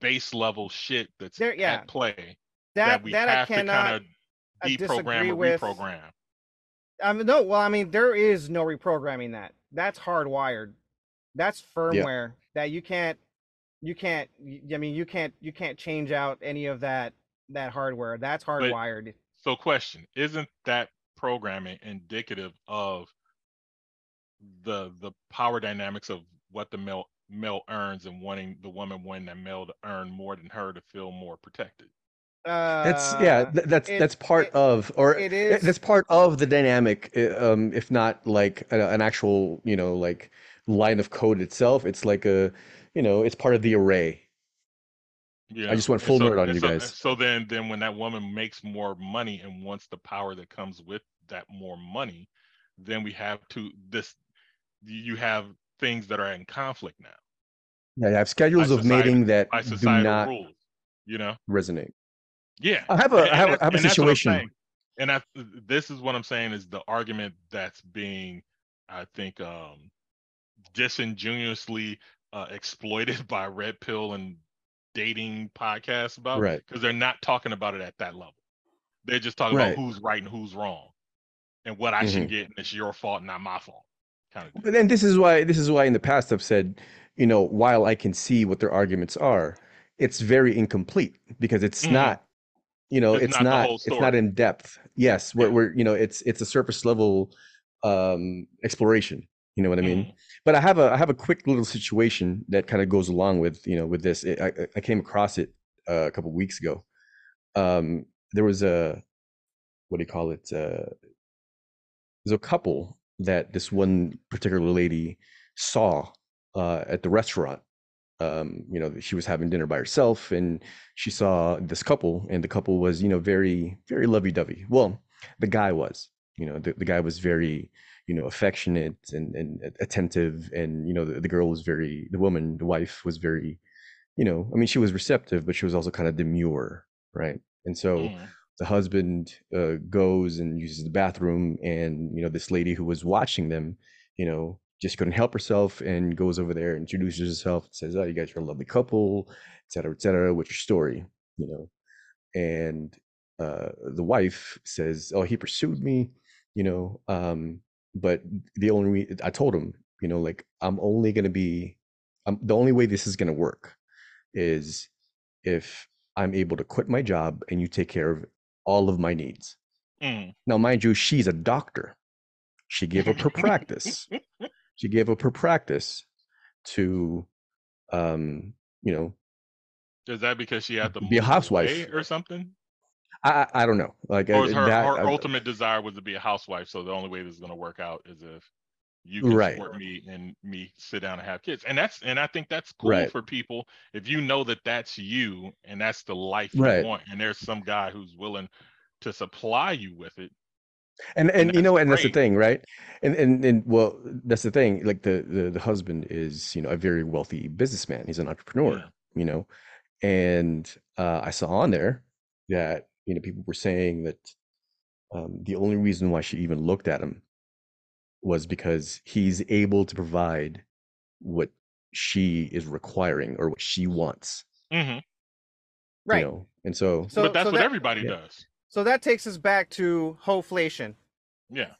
base level shit that's There- yeah. at play that that we that I have to cannot kind of deprogram disagree or with. reprogram I mean, no, well, I mean, there is no reprogramming that. That's hardwired. That's firmware that you can't, you can't. i mean, you can't, you can't change out any of that that hardware. That's hardwired. so question isn't that programming indicative of the the power dynamics of what the male male earns and wanting the woman wanting that male to earn more than her to feel more protected That's yeah. Uh, th- that's it- that's part it- of, or it eh, that's part of the dynamic. Um, if not like a, an actual, you know, like line of code itself, it's like a, you know, it's part of the array. yeah I just went full so- nerd on you so, guys. so then then when that woman makes more money and wants the power that comes with that more money then we have to this you have things that are in conflict now Yeah, I have schedules of mating that do not rules you know resonate. yeah I have a- And- I have I have a that's- and that's what I'm situation. and I, this is what I'm saying is the argument that's being, I think, um, disingenuously uh, exploited by Red Pill and dating podcasts about, Right. Because they're not talking about it at that level. They're just talking Right. about who's right and who's wrong, and what I should Mhm. get, and it's your fault, not my fault. Kind of. But then this is why this is why in the past I've said, you know, while I can see what their arguments are, it's very incomplete because it's Mhm. not, you know, It's it's not not it's not in depth. Yes, we're, we're you know, it's it's a surface level um exploration. You know what I mean? Mm-hmm. But I have a I have a quick little situation that kind of goes along with you know with this. It, I I- I came across it uh, a couple weeks ago. Um, there was a what do you call it? Uh, there's a couple that this one particular lady saw uh, at the restaurant. Um, you know, she was having dinner by herself, and she saw this couple, and the couple was, you know, very, very lovey-dovey. Well, the guy was, you know, the, the guy was very, you know, affectionate and and attentive, and you know, the, the girl was very, the woman, the wife was very, you know, I mean, she was receptive, but she was also kind of demure, right? And so Mhm. The husband uh, goes and uses the bathroom and you know this lady who was watching them you know just couldn't help herself and goes over there introduces herself and says oh you guys are a lovely couple et cetera et cetera what's your story you know? And uh, the wife says oh he pursued me you know um, but the only re- i told him you know like i'm only going to be um, the only way this is going to work is if i'm able to quit my job and you take care of all of my needs Mm. now, mind you, she's a doctor. She gave up her practice. She gave up her practice to, um, you know, Is that because she had to Be a housewife. or something? I I, I don't know. Like Or uh, her, that, her uh, ultimate desire was to be a housewife, so the only way this is going to work out is if you can Right. support me and me sit down and have kids. And that's and I think that's cool Right. for people if you know that that's you and that's the life Right. you want, and there's some guy who's willing to supply you with it. and and you that's know and that's the thing right and and and well that's the thing like the the, the husband is you know a very wealthy businessman he's an entrepreneur you know and uh i saw on there that you know people were saying that um the only reason why she even looked at him was because he's able to provide what she is requiring or what she wants hmm Right. you know and so, So- but that's so what that- everybody Yeah. does. So that takes us back to hoflation. Yeah.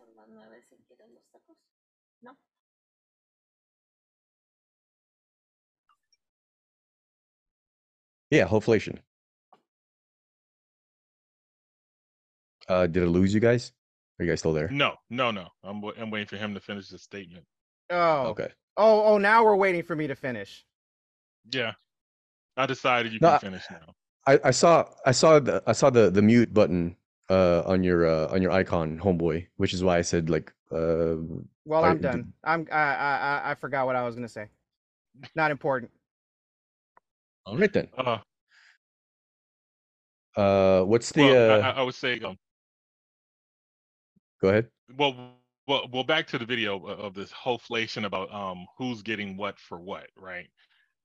yeah hoflation uh did i lose you guys are you guys still there No, no, no. I'm I'm waiting for him to finish the statement. Oh. okay Oh, oh, now we're waiting for me to finish. Yeah. I decided you No, can finish now. I, I saw I saw the I saw the the mute button uh on your uh on your icon homeboy which is why I said like uh Well, I- I'm done. I'm I I I- I forgot what I was gonna say. Not important. all right then Uh, uh what's the well, uh I, I would say um, go ahead well well well back to the video of this hoflation about um who's getting what for what right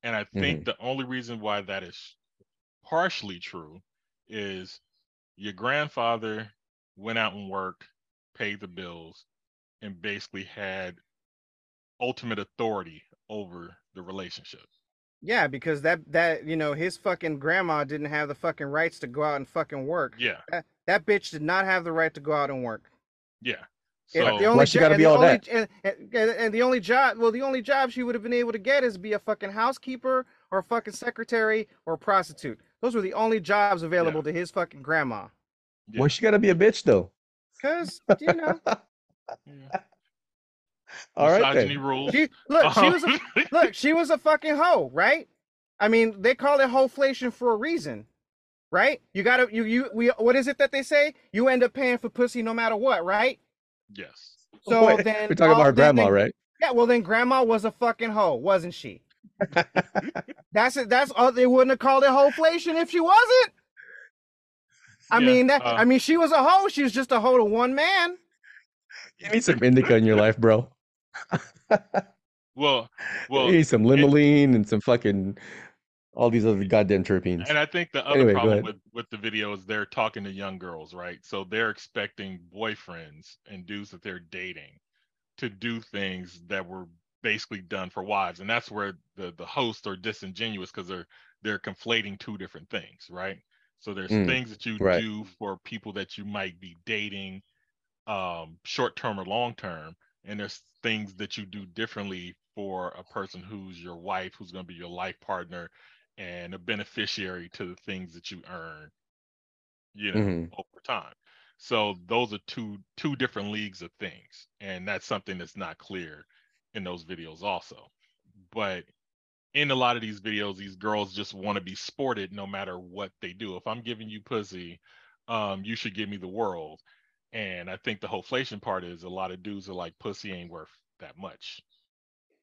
and i think Mhm. the only reason why that is partially true is your grandfather went out and worked paid the bills and basically had ultimate authority over the relationship Yeah, because that that you know his fucking grandma didn't have the fucking rights to go out and fucking work. yeah That, that bitch did not have the right to go out and work. Yeah. And the only she jo- gotta and be the all only- that? And, and, and the only job, well, the only job she would have been able to get is be a fucking housekeeper or a fucking secretary or a prostitute. Those were the only jobs available to his fucking grandma. why she gotta be a bitch though? Cause you know, all right misogyny then. rules. She look, she was a look, she was a fucking hoe, right? I mean, they call it hoeflation for a reason, right? You gotta, you, you, we, what is it that they say? You end up paying for pussy no matter what, right? yes So Wait, then we're talking about all- our grandma then- right Yeah, well then grandma was a fucking hoe, wasn't she? That's it. That's all. They wouldn't have called it hoeflation if she wasn't. I Yeah, mean that. uh, I mean she was a hoe. She was just a hoe to one man. you need some indica in your life bro well well you need some limonene and some fucking all these other goddamn terpenes. And I think the other Anyway, problem with with the video is they're talking to young girls, right? So they're expecting boyfriends and dudes that they're dating to do things that were basically done for wives, and that's where the the hosts are disingenuous because they're they're conflating two different things, right? So there's Mm, things that you right. do for people that you might be dating, um, short term or long term, and there's things that you do differently for a person who's your wife, who's going to be your life partner, and a beneficiary to the things that you earn, you know, Mhm. over time. So those are two two different leagues of things, and that's something that's not clear in those videos also. But in a lot of these videos, these girls just want to be sported no matter what they do. If I'm giving you pussy, um, you should give me the world. And I think the whole inflation part is a lot of dudes are like, pussy ain't worth that much.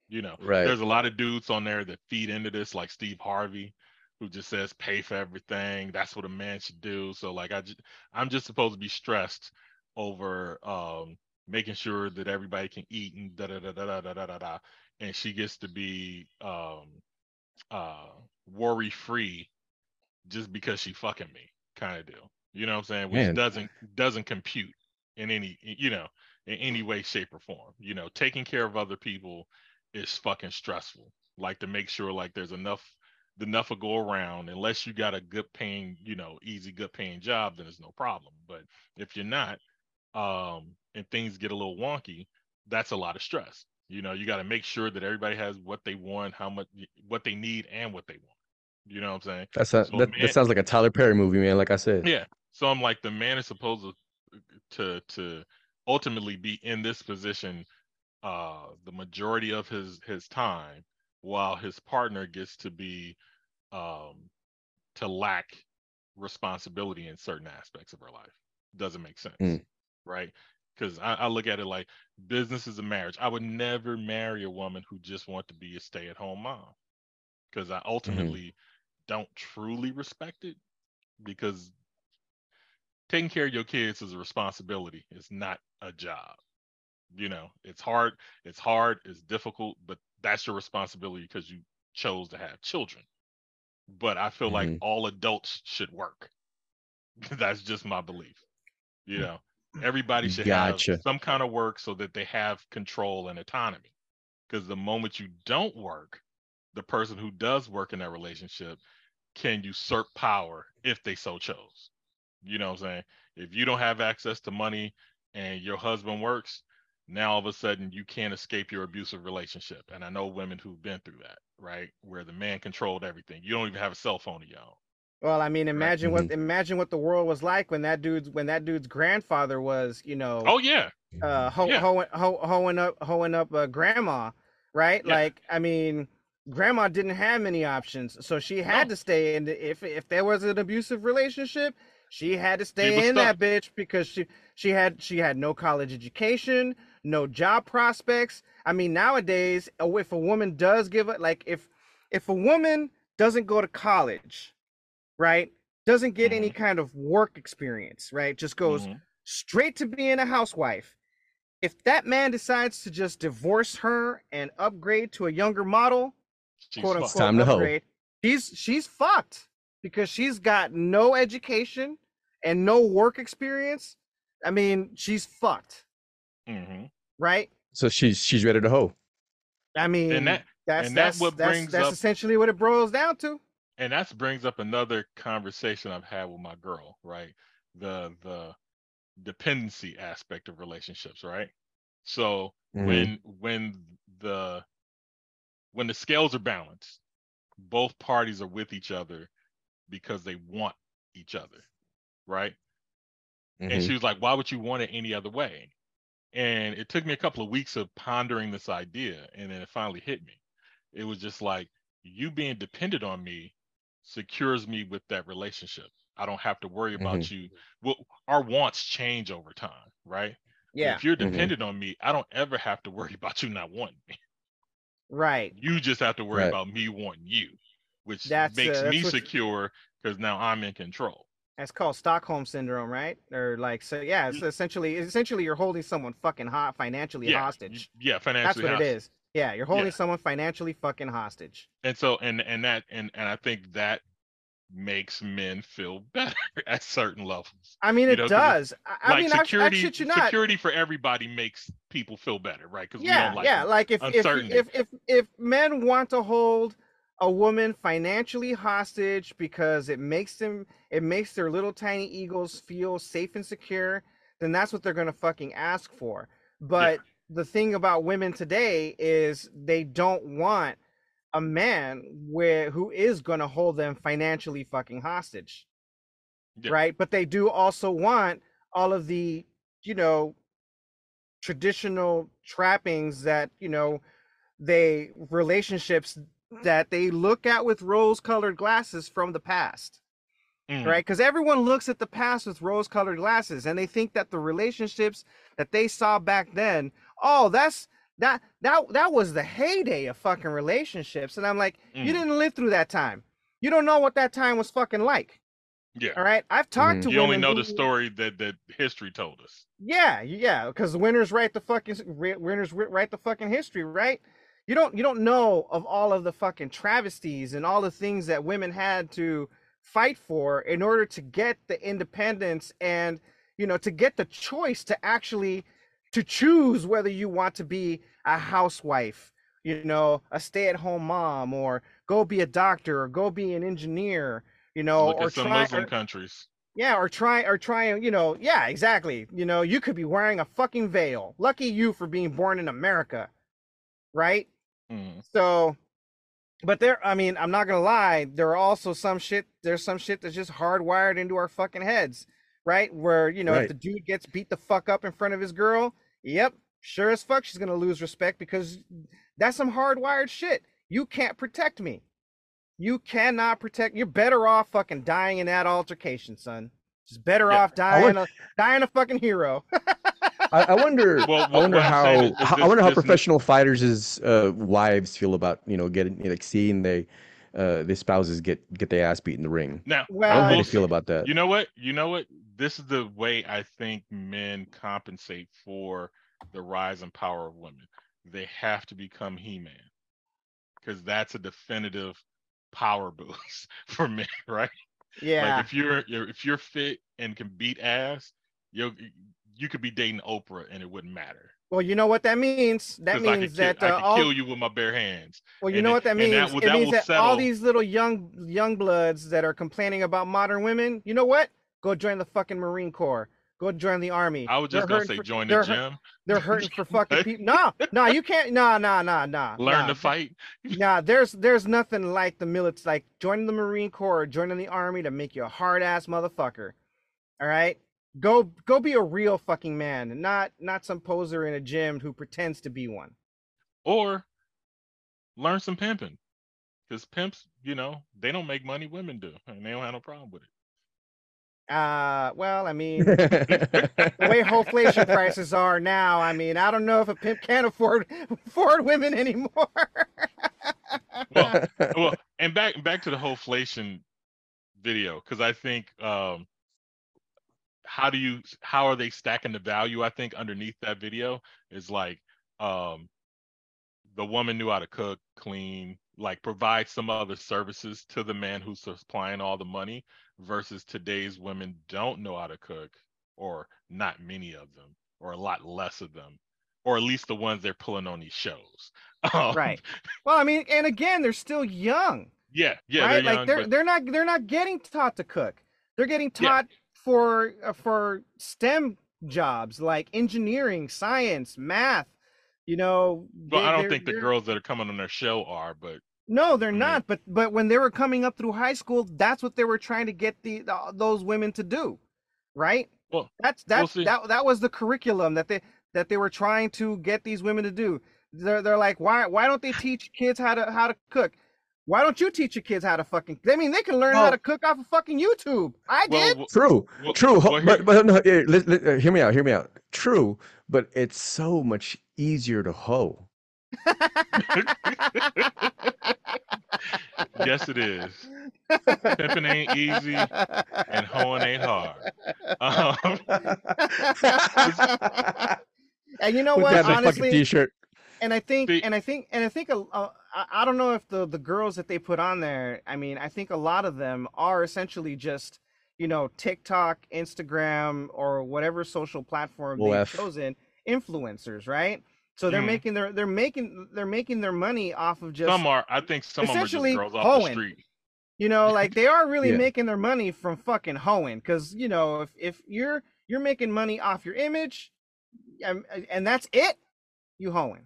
You know, Right. there's a lot of dudes on there that feed into this, like Steve Harvey, who just says pay for everything. That's what a man should do. So like I just I'm just supposed to be stressed over um making sure that everybody can eat and da da da da da da da da da. And she gets to be um uh worry free just because she fucking me kind of deal. You know what I'm saying? Which Man. doesn't doesn't compute in any you know in any way, shape, or form. You know, taking care of other people is fucking stressful. Like to make sure like there's enough enough to go around. Unless you got a good paying, you know, easy, good paying job, then it's no problem. But if you're not, um, and things get a little wonky, that's a lot of stress. You know, you got to make sure that everybody has what they want, how much, what they need, and what they want. You know what I'm saying? That's a, So that, man- that sounds like a Tyler Perry movie, man. Like I said. yeah. So I'm like, the man is supposed to to to ultimately be in this position uh the majority of his his time while his partner gets to be um to lack responsibility in certain aspects of her life. Doesn't make sense. Mm. Right? Because I, I look at it like business is a marriage. I would never marry a woman who just want to be a stay-at-home mom. Because I ultimately don't truly respect it because taking care of your kids is a responsibility. It's not a job. You know, it's hard, it's hard, it's difficult, but that's your responsibility because you chose to have children. But I feel like Mhm. all adults should work. that's just my belief. You know, everybody should Gotcha. have some kind of work so that they have control and autonomy. Because the moment you don't work, the person who does work in that relationship can usurp power if they so chose. You know what I'm saying? If you don't have access to money and your husband works, now all of a sudden you can't escape your abusive relationship. And I know women who've been through that, right? Where the man controlled everything. You don't even have a cell phone of your own. Well, I mean, imagine what Mhm. imagine what the world was like when that dude's when that dude's grandfather was, you know, Oh yeah. uh, ho- yeah. hoeing, ho- hoeing up, hoeing up uh, grandma, right? Yeah. Like, I mean, grandma didn't have many options, so she had No. to stay in. The, if if there was an abusive relationship, she had to stay in stuck. that bitch because she she had she had no college education, no job prospects. I mean, nowadays, if a woman does give it, like if if a woman doesn't go to college, right, doesn't get any kind of work experience, right, just goes Mhm. straight to being a housewife. If that man decides to just divorce her and upgrade to a younger model, She's quote unquote, Time to hoe. upgrade, she's she's fucked because she's got no education and no work experience. I mean, she's fucked, Mhm. Right? So she's she's ready to hoe. I mean, that- that's and that that's what that's, brings that's up- essentially what it boils down to. and that brings up another conversation I've had with my girl, right? The the dependency aspect of relationships, right? So Mhm. when when the when the scales are balanced, both parties are with each other because they want each other, right? And Mhm. she was like, "Why would you want it any other way?" And it took me a couple of weeks of pondering this idea, and then it finally hit me. It was just like you being dependent on me secures me with that relationship. I don't have to worry about you. Well, our wants change over time, right? Yeah, If you're Mhm. dependent on me, I don't ever have to worry about you not wanting me. right. You just have to worry Right. about me wanting you, which That's, makes uh, me secure because now I'm in control. That's called Stockholm syndrome, right? Or like, so yeah, mm. it's essentially essentially you're holding someone fucking hot financially Yeah, hostage. Yeah, financially. That's what it hostage. is. Yeah, you're holding Yeah. someone financially fucking hostage. And so and and that and and I think that makes men feel better at certain levels. I mean, You it know, does. I, like mean, I, I security, shit you not. security for everybody makes people feel better, right? Because we yeah, don't like yeah. Like if if, if if if men want to hold a woman financially hostage because it makes them it makes their little tiny egos feel safe and secure, then that's what they're gonna fucking ask for. But the thing about women today is they don't want a man where who is gonna hold them financially fucking hostage. Yeah. Right? But they do also want all of the, you know, traditional trappings that you know they relationships that they look at with rose colored glasses from the past Mm. right because everyone looks at the past with rose colored glasses and they think that the relationships that they saw back then oh that's that that that was the heyday of fucking relationships and i'm like you Mm. didn't live through that time you don't know what that time was fucking like Yeah. all right i've talked to you only know who- the story that that history told us. yeah, yeah, because the winners write the fucking ri- winners ri- write the fucking history, right? You don't you don't know of all of the fucking travesties and all the things that women had to fight for in order to get the independence and you know to get the choice to actually to choose whether you want to be a housewife, you know, a stay-at-home mom, or go be a doctor, or go be an engineer, you know, Look or some try. Muslim or- countries. yeah, or try or try and you know, yeah, exactly. You know, you could be wearing a fucking veil. Lucky you for being born in America. Right? Mm. So but there I mean, I'm not gonna lie, there are also some shit there's some shit that's just hardwired into our fucking heads, right? Where, you know, if the dude gets beat the fuck up in front of his girl, yep, sure as fuck she's gonna lose respect because that's some hardwired shit. You can't protect me. You cannot protect. You're better off fucking dying in that altercation, son. Just better Yeah, off dying a dying a fucking hero. I, I wonder. Well, I wonder what I'm how. is- is I wonder how this- professional fighters' uh, wives feel about you know getting like seeing they uh, their spouses get get their ass beat in the ring. Now, I don't know Well, how they feel about that. You know what? You know what? This is the way I think men compensate for the rise and power of women. They have to become He-Man because that's a definitive power boost for men, right? Yeah. Like if you're you're- if you're fit and can beat ass, you you could be dating Oprah and it wouldn't matter. Well, you know what that means? That I means kill, that I uh, could all kill you with my bare hands. Well, you And know it- what that means? that will- it that means that all these little young young bloods that are complaining about modern women, you know what? Go join the fucking Marine Corps. Go join the army. I was They're just gonna say for- join the they're gym. They're hurting for fucking people. No, no, you can't. No, no, no, no. Learn nah. to fight. Nah, there's there's nothing like the military, like joining the Marine Corps or joining the army to make you a hard ass motherfucker. All right, go go be a real fucking man, and not not some poser in a gym who pretends to be one. or learn some pimping because pimps you know they don't make money women do and they don't have no problem with it Uh, well, I mean, the way inflation prices are now, I mean, I don't know if a pimp can't afford afford women anymore. well well and back back to the whole inflation video because i think um how do you how are they stacking the value i think underneath that video is like um the woman knew how to cook clean like provide some other services to the man who's supplying all the money versus today's women don't know how to cook or not many of them or a lot less of them or at least the ones they're pulling on these shows Um, right. Well, I mean, and again, they're still young, yeah yeah right? they're young, like they're but- they're not they're not getting taught to cook. They're getting Yeah. For uh, for STEM jobs like engineering, science, math. You know, Well, I don't think the girls that are coming on their show are, but No, they're mean- not. But but when they were coming up through high school, that's what they were trying to get the, the those women to do, right? well, That's We'll that's that that was the curriculum that they that they were trying to get these women to do. They're they're like, why why don't they teach kids how to how to cook? Why don't you teach your kids how to fucking? I mean, they can learn how to cook off of fucking YouTube. I well, did. well, True, well- true. well, but but no, here, li- li- uh, hear me out. Hear me out. True, but it's so much easier to hoe. yes, it is. Pimping ain't easy and hoeing ain't hard. Um, and you know Put what? that a fucking Honestly, t-shirt. And and I think and I think and I think a, a, I I don't know if the the girls that they put on there. I mean, I think a lot of them are essentially just you know TikTok, Instagram, or whatever social platform they've OF. chosen influencers, right? So they're Mhm. making their they're making they're making their money off of just some are. I think some of them are just essentially girls off the hoeing. street. you know like they are really Yeah. making their money from fucking hoeing because you know if if you're you're making money off your image and, and that's it you hoeing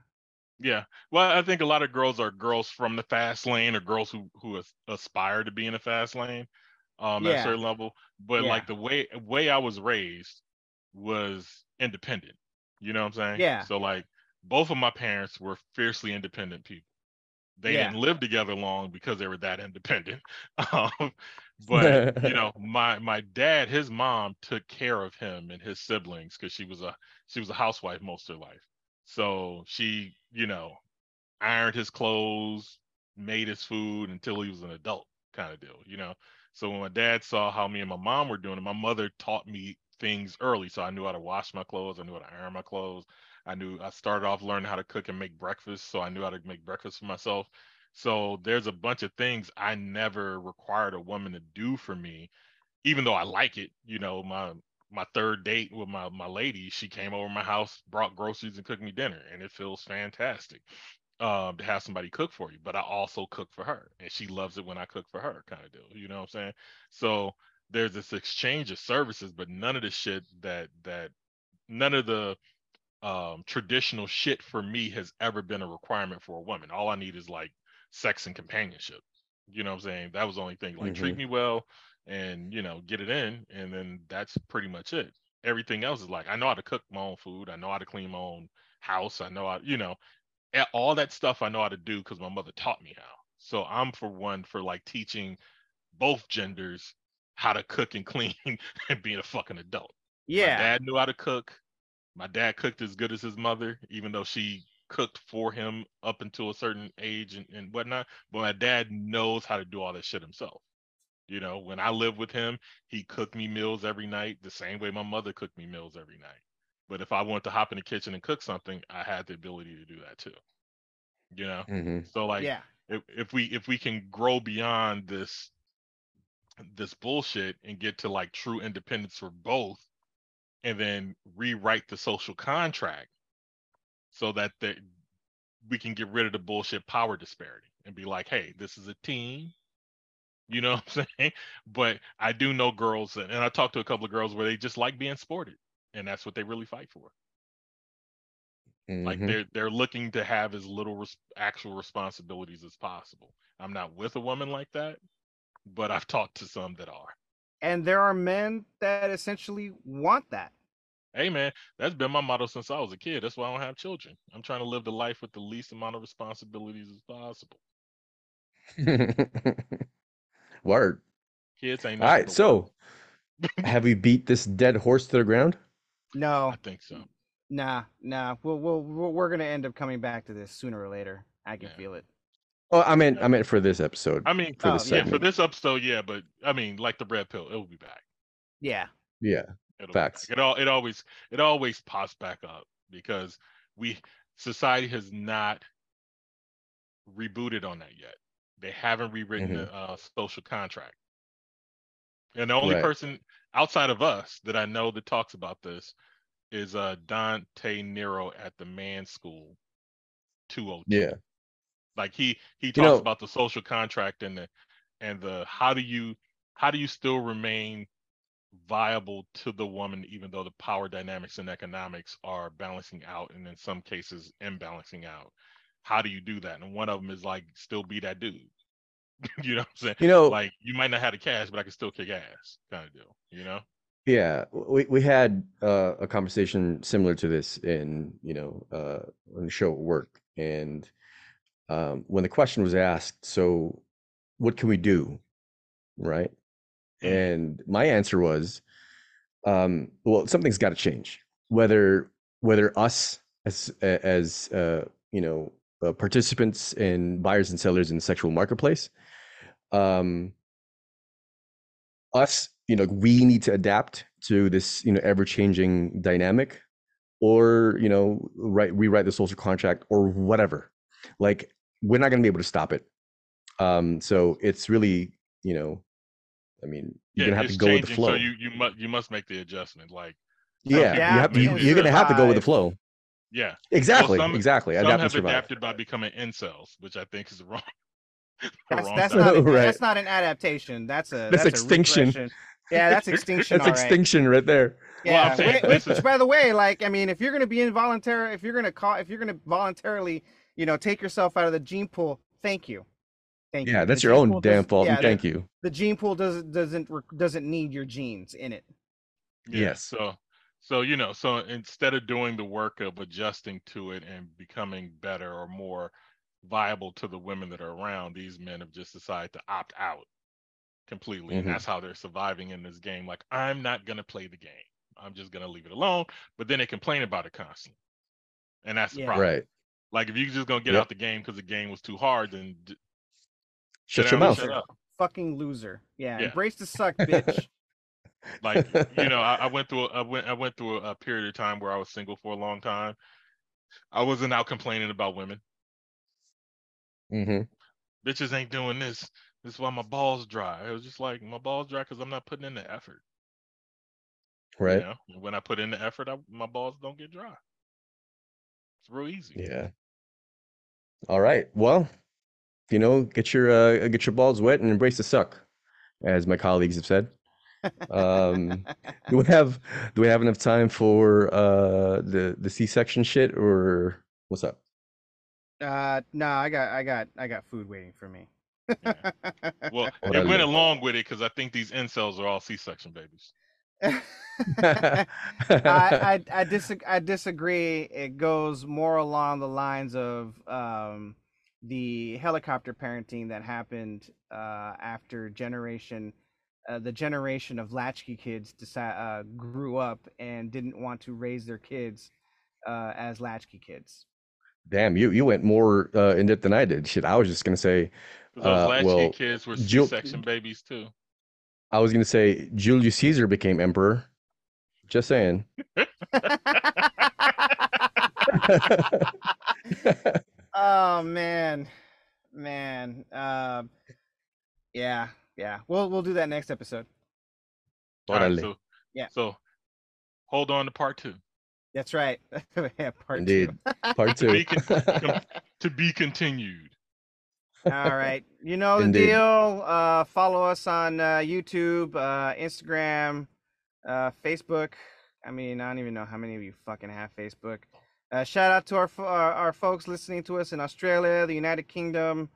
Yeah. Well, I think a lot of girls are girls from the fast lane or girls who who aspire to be in the fast lane um at a certain level. But Yeah. like the way way I was raised was independent. You know what I'm saying? Yeah. So like both of my parents were fiercely independent people. They Yeah. didn't live together long because they were that independent. Um, but you know, my my dad, his mom took care of him and his siblings because she was a she was a housewife most of her life. So she, you know, ironed his clothes, made his food until he was an adult, kind of deal, you know. So when my dad saw how me and my mom were doing it, my mother taught me things early. So I knew how to wash my clothes, I knew how to iron my clothes. I knew I started off learning how to cook and make breakfast, so I knew how to make breakfast for myself. So there's a bunch of things I never required a woman to do for me, even though I like it. You know, my my third date with my my lady, she came over my house, brought groceries and cooked me dinner, and it feels fantastic um to have somebody cook for you. But I also cook for her, and she loves it when I cook for her, kind of deal. You know what I'm saying? So there's this exchange of services, but none of the shit that that none of the um traditional shit for me has ever been a requirement for a woman. All I need is like sex and companionship. You know what I'm saying? That was the only thing. Like treat Mhm. me well and you know, get it in, and then that's pretty much it. Everything else is like I know how to cook my own food, I know how to clean my own house, I know how you know, all that stuff I know how to do because my mother taught me how. So I'm for one for like teaching both genders how to cook and clean and being a fucking adult. My yeah dad knew how to cook. My dad cooked as good as his mother, even though she cooked for him up until a certain age and, and whatnot. But my dad knows how to do all that shit himself. You know, when I lived with him, he cooked me meals every night, the same way my mother cooked me meals every night. But if I wanted to hop in the kitchen and cook something, I had the ability to do that too. You know? Mhm. So like yeah if, if we if we can grow beyond this this bullshit and get to like true independence for both and then rewrite the social contract so that the, we can get rid of the bullshit power disparity and be like hey this is a team you know what i'm saying? But i do know girls and i talked to a couple of girls where they just like being sported and that's what they really fight for. Like Mhm. they're they're looking to have as little res- actual responsibilities as possible. I'm not with a woman like that but i've talked to some that are. And there are men that essentially want that. Hey man that's been my motto since i was a kid. That's why i don't have children. I'm trying to live the life with the least amount of responsibilities as possible Word. kids ain't All nothing right. but So, have we beat this dead horse to the ground? no i think so nah nah we'll, we'll, we'll we're gonna end up coming back to this sooner or later i can Yeah. feel it Oh, I meant I meant for this episode. i mean for Oh, this yeah for this episode yeah but i mean like the red pill it will be back yeah Yeah. It'll Facts. Back. It all it always it always pops back up because we society has not rebooted on that yet. They haven't rewritten the uh, social contract. And the only Right. person outside of us that I know that talks about this is uh, Dante Nero at the Man School 202 Yeah. like he he You talks know- about the social contract and the and the how do you how do you still remain viable to the woman even though the power dynamics and economics are balancing out and in some cases imbalancing out how do you do that? And one of them is like still be that dude. You know what i'm saying? You know- like you might not have the cash but i can still kick ass kind of deal you know? Yeah, we we had uh, a conversation similar to this in you know uh, on the show at work, and um, when the question was asked, so what can we do, right? And my answer was, um, well, something's got to change. Whether whether us as as uh, you know uh, participants and buyers and sellers in the sexual marketplace, um, us, you know, we need to adapt to this, you know, ever changing dynamic, or you know write rewrite the social contract or whatever. Like we're not going to be able to stop it. Um so it's really you know i mean you're Yeah, gonna have to go with the flow So you you must you must make the adjustment. Like yeah, you have, you, you're gonna have to go with the flow Yeah, exactly Well, some, exactly Some adapt and have survive adapted by becoming incels, which I think is wrong. That's, wrong that's not an, Right. that's not an adaptation. That's a That's that's, extinction. A yeah, that's extinction. that's extinction right there Yeah, I'm saying which, which, by the way, like I mean, if you're gonna be involuntary, if you're gonna call, if you're gonna voluntarily, you know, take yourself out of the gene pool, thank you, thank you. yeah that's The your own damn fault yeah, and the- thank you The gene pool doesn't doesn't re- doesn't need your genes in it. Yeah, Yes. So so you know, so instead of doing the work of adjusting to it and becoming better or more viable to the women that are around, these men have just decided to opt out completely. Mhm. And that's how they're surviving in this game. Like, I'm not gonna play the game. I'm just gonna leave it alone. But then they complain about it constantly. And that's the Yeah. problem. right Like if you're just gonna get Yep. out the game because the game was too hard, then d- shut your mouth shut up. Fucking loser. Yeah, Yeah. embrace the suck, bitch. like you know I, I went through a, I went I went through a, a period of time where I was single for a long time. I wasn't out complaining about women. hmm Bitches ain't doing this. This is why my balls dry. It was just like my balls dry because I'm not putting in the effort. you right know? When I put in the effort, I, my balls don't get dry. It's real easy. Yeah. All right. Well, you know, get your uh, get your balls wet and embrace the suck, as my colleagues have said. Um, do we have do we have enough time for uh the the C-section shit or what's up? Uh, no, I got I got I got food waiting for me. Well, What it went live. along with it because I think these incels are all C-section babies. I, I I disagree. I disagree. It goes more along the lines of um, the helicopter parenting that happened uh, after generation, uh, the generation of latchkey kids decide, uh, grew up and didn't want to raise their kids uh, as latchkey kids. Damn, you you went more uh, in depth than I did. Shit, I was just gonna say, Those Uh, latchkey well, kids were Jill- C-section babies too. I was gonna say Julius Caesar became emperor. Just saying. oh man, man. Um, yeah, yeah. We'll we'll do that next episode. All right, so Yeah. so hold on to part two. That's right. yeah, part Indeed. two. Part To two. be, con- to be continued. All right. You know the Indeed. deal. Uh, follow us on uh, YouTube, uh, Instagram, uh, Facebook. I mean, I don't even know how many of you fucking have Facebook. Uh, shout out to our, our our folks listening to us in Australia, the United Kingdom.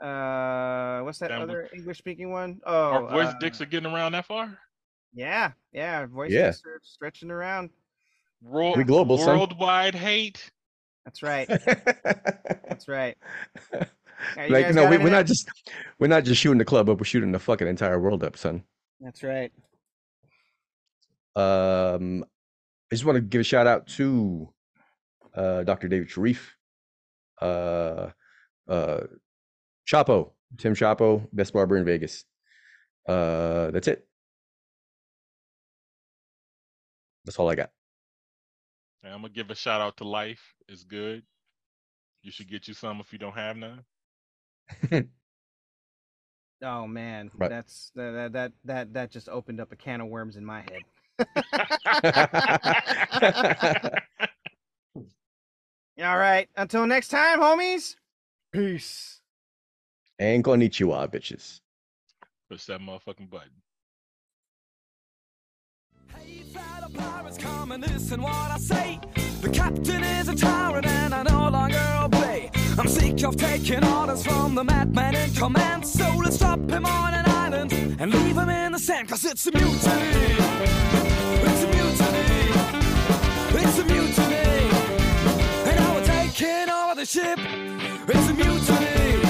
Uh, what's that Damn, other English speaking one? Oh, Our voice uh, dicks are getting around that far. Yeah, yeah. our Voice Yeah. dicks are stretching around. World, We global, son. worldwide hate. That's right. That's right. Yeah, like no, we, we're not just we're not just shooting the club up. We're shooting the fucking entire world up, son. That's right. Um, I just want to give a shout out to uh, Dr. David Sharif, uh, uh, Chapo, Tim Chapo, best barber in Vegas. Uh, that's it. That's all I got. And I'm gonna give a shout out to Life. It's good. You should get you some if you don't have none. Oh man, Right. that's that, that that that that just opened up a can of worms in my head. All right, until next time, homies. Peace. And konnichiwa, bitches. Push that motherfucking button. Pirates come and listen what I say. The captain is a tyrant and I no longer obey. I'm sick of taking orders from the madman in command. So let's drop him on an island and leave him in the sand. Cause it's a mutiny. It's a mutiny. It's a mutiny. And now we're taking over the ship. It's a mutiny.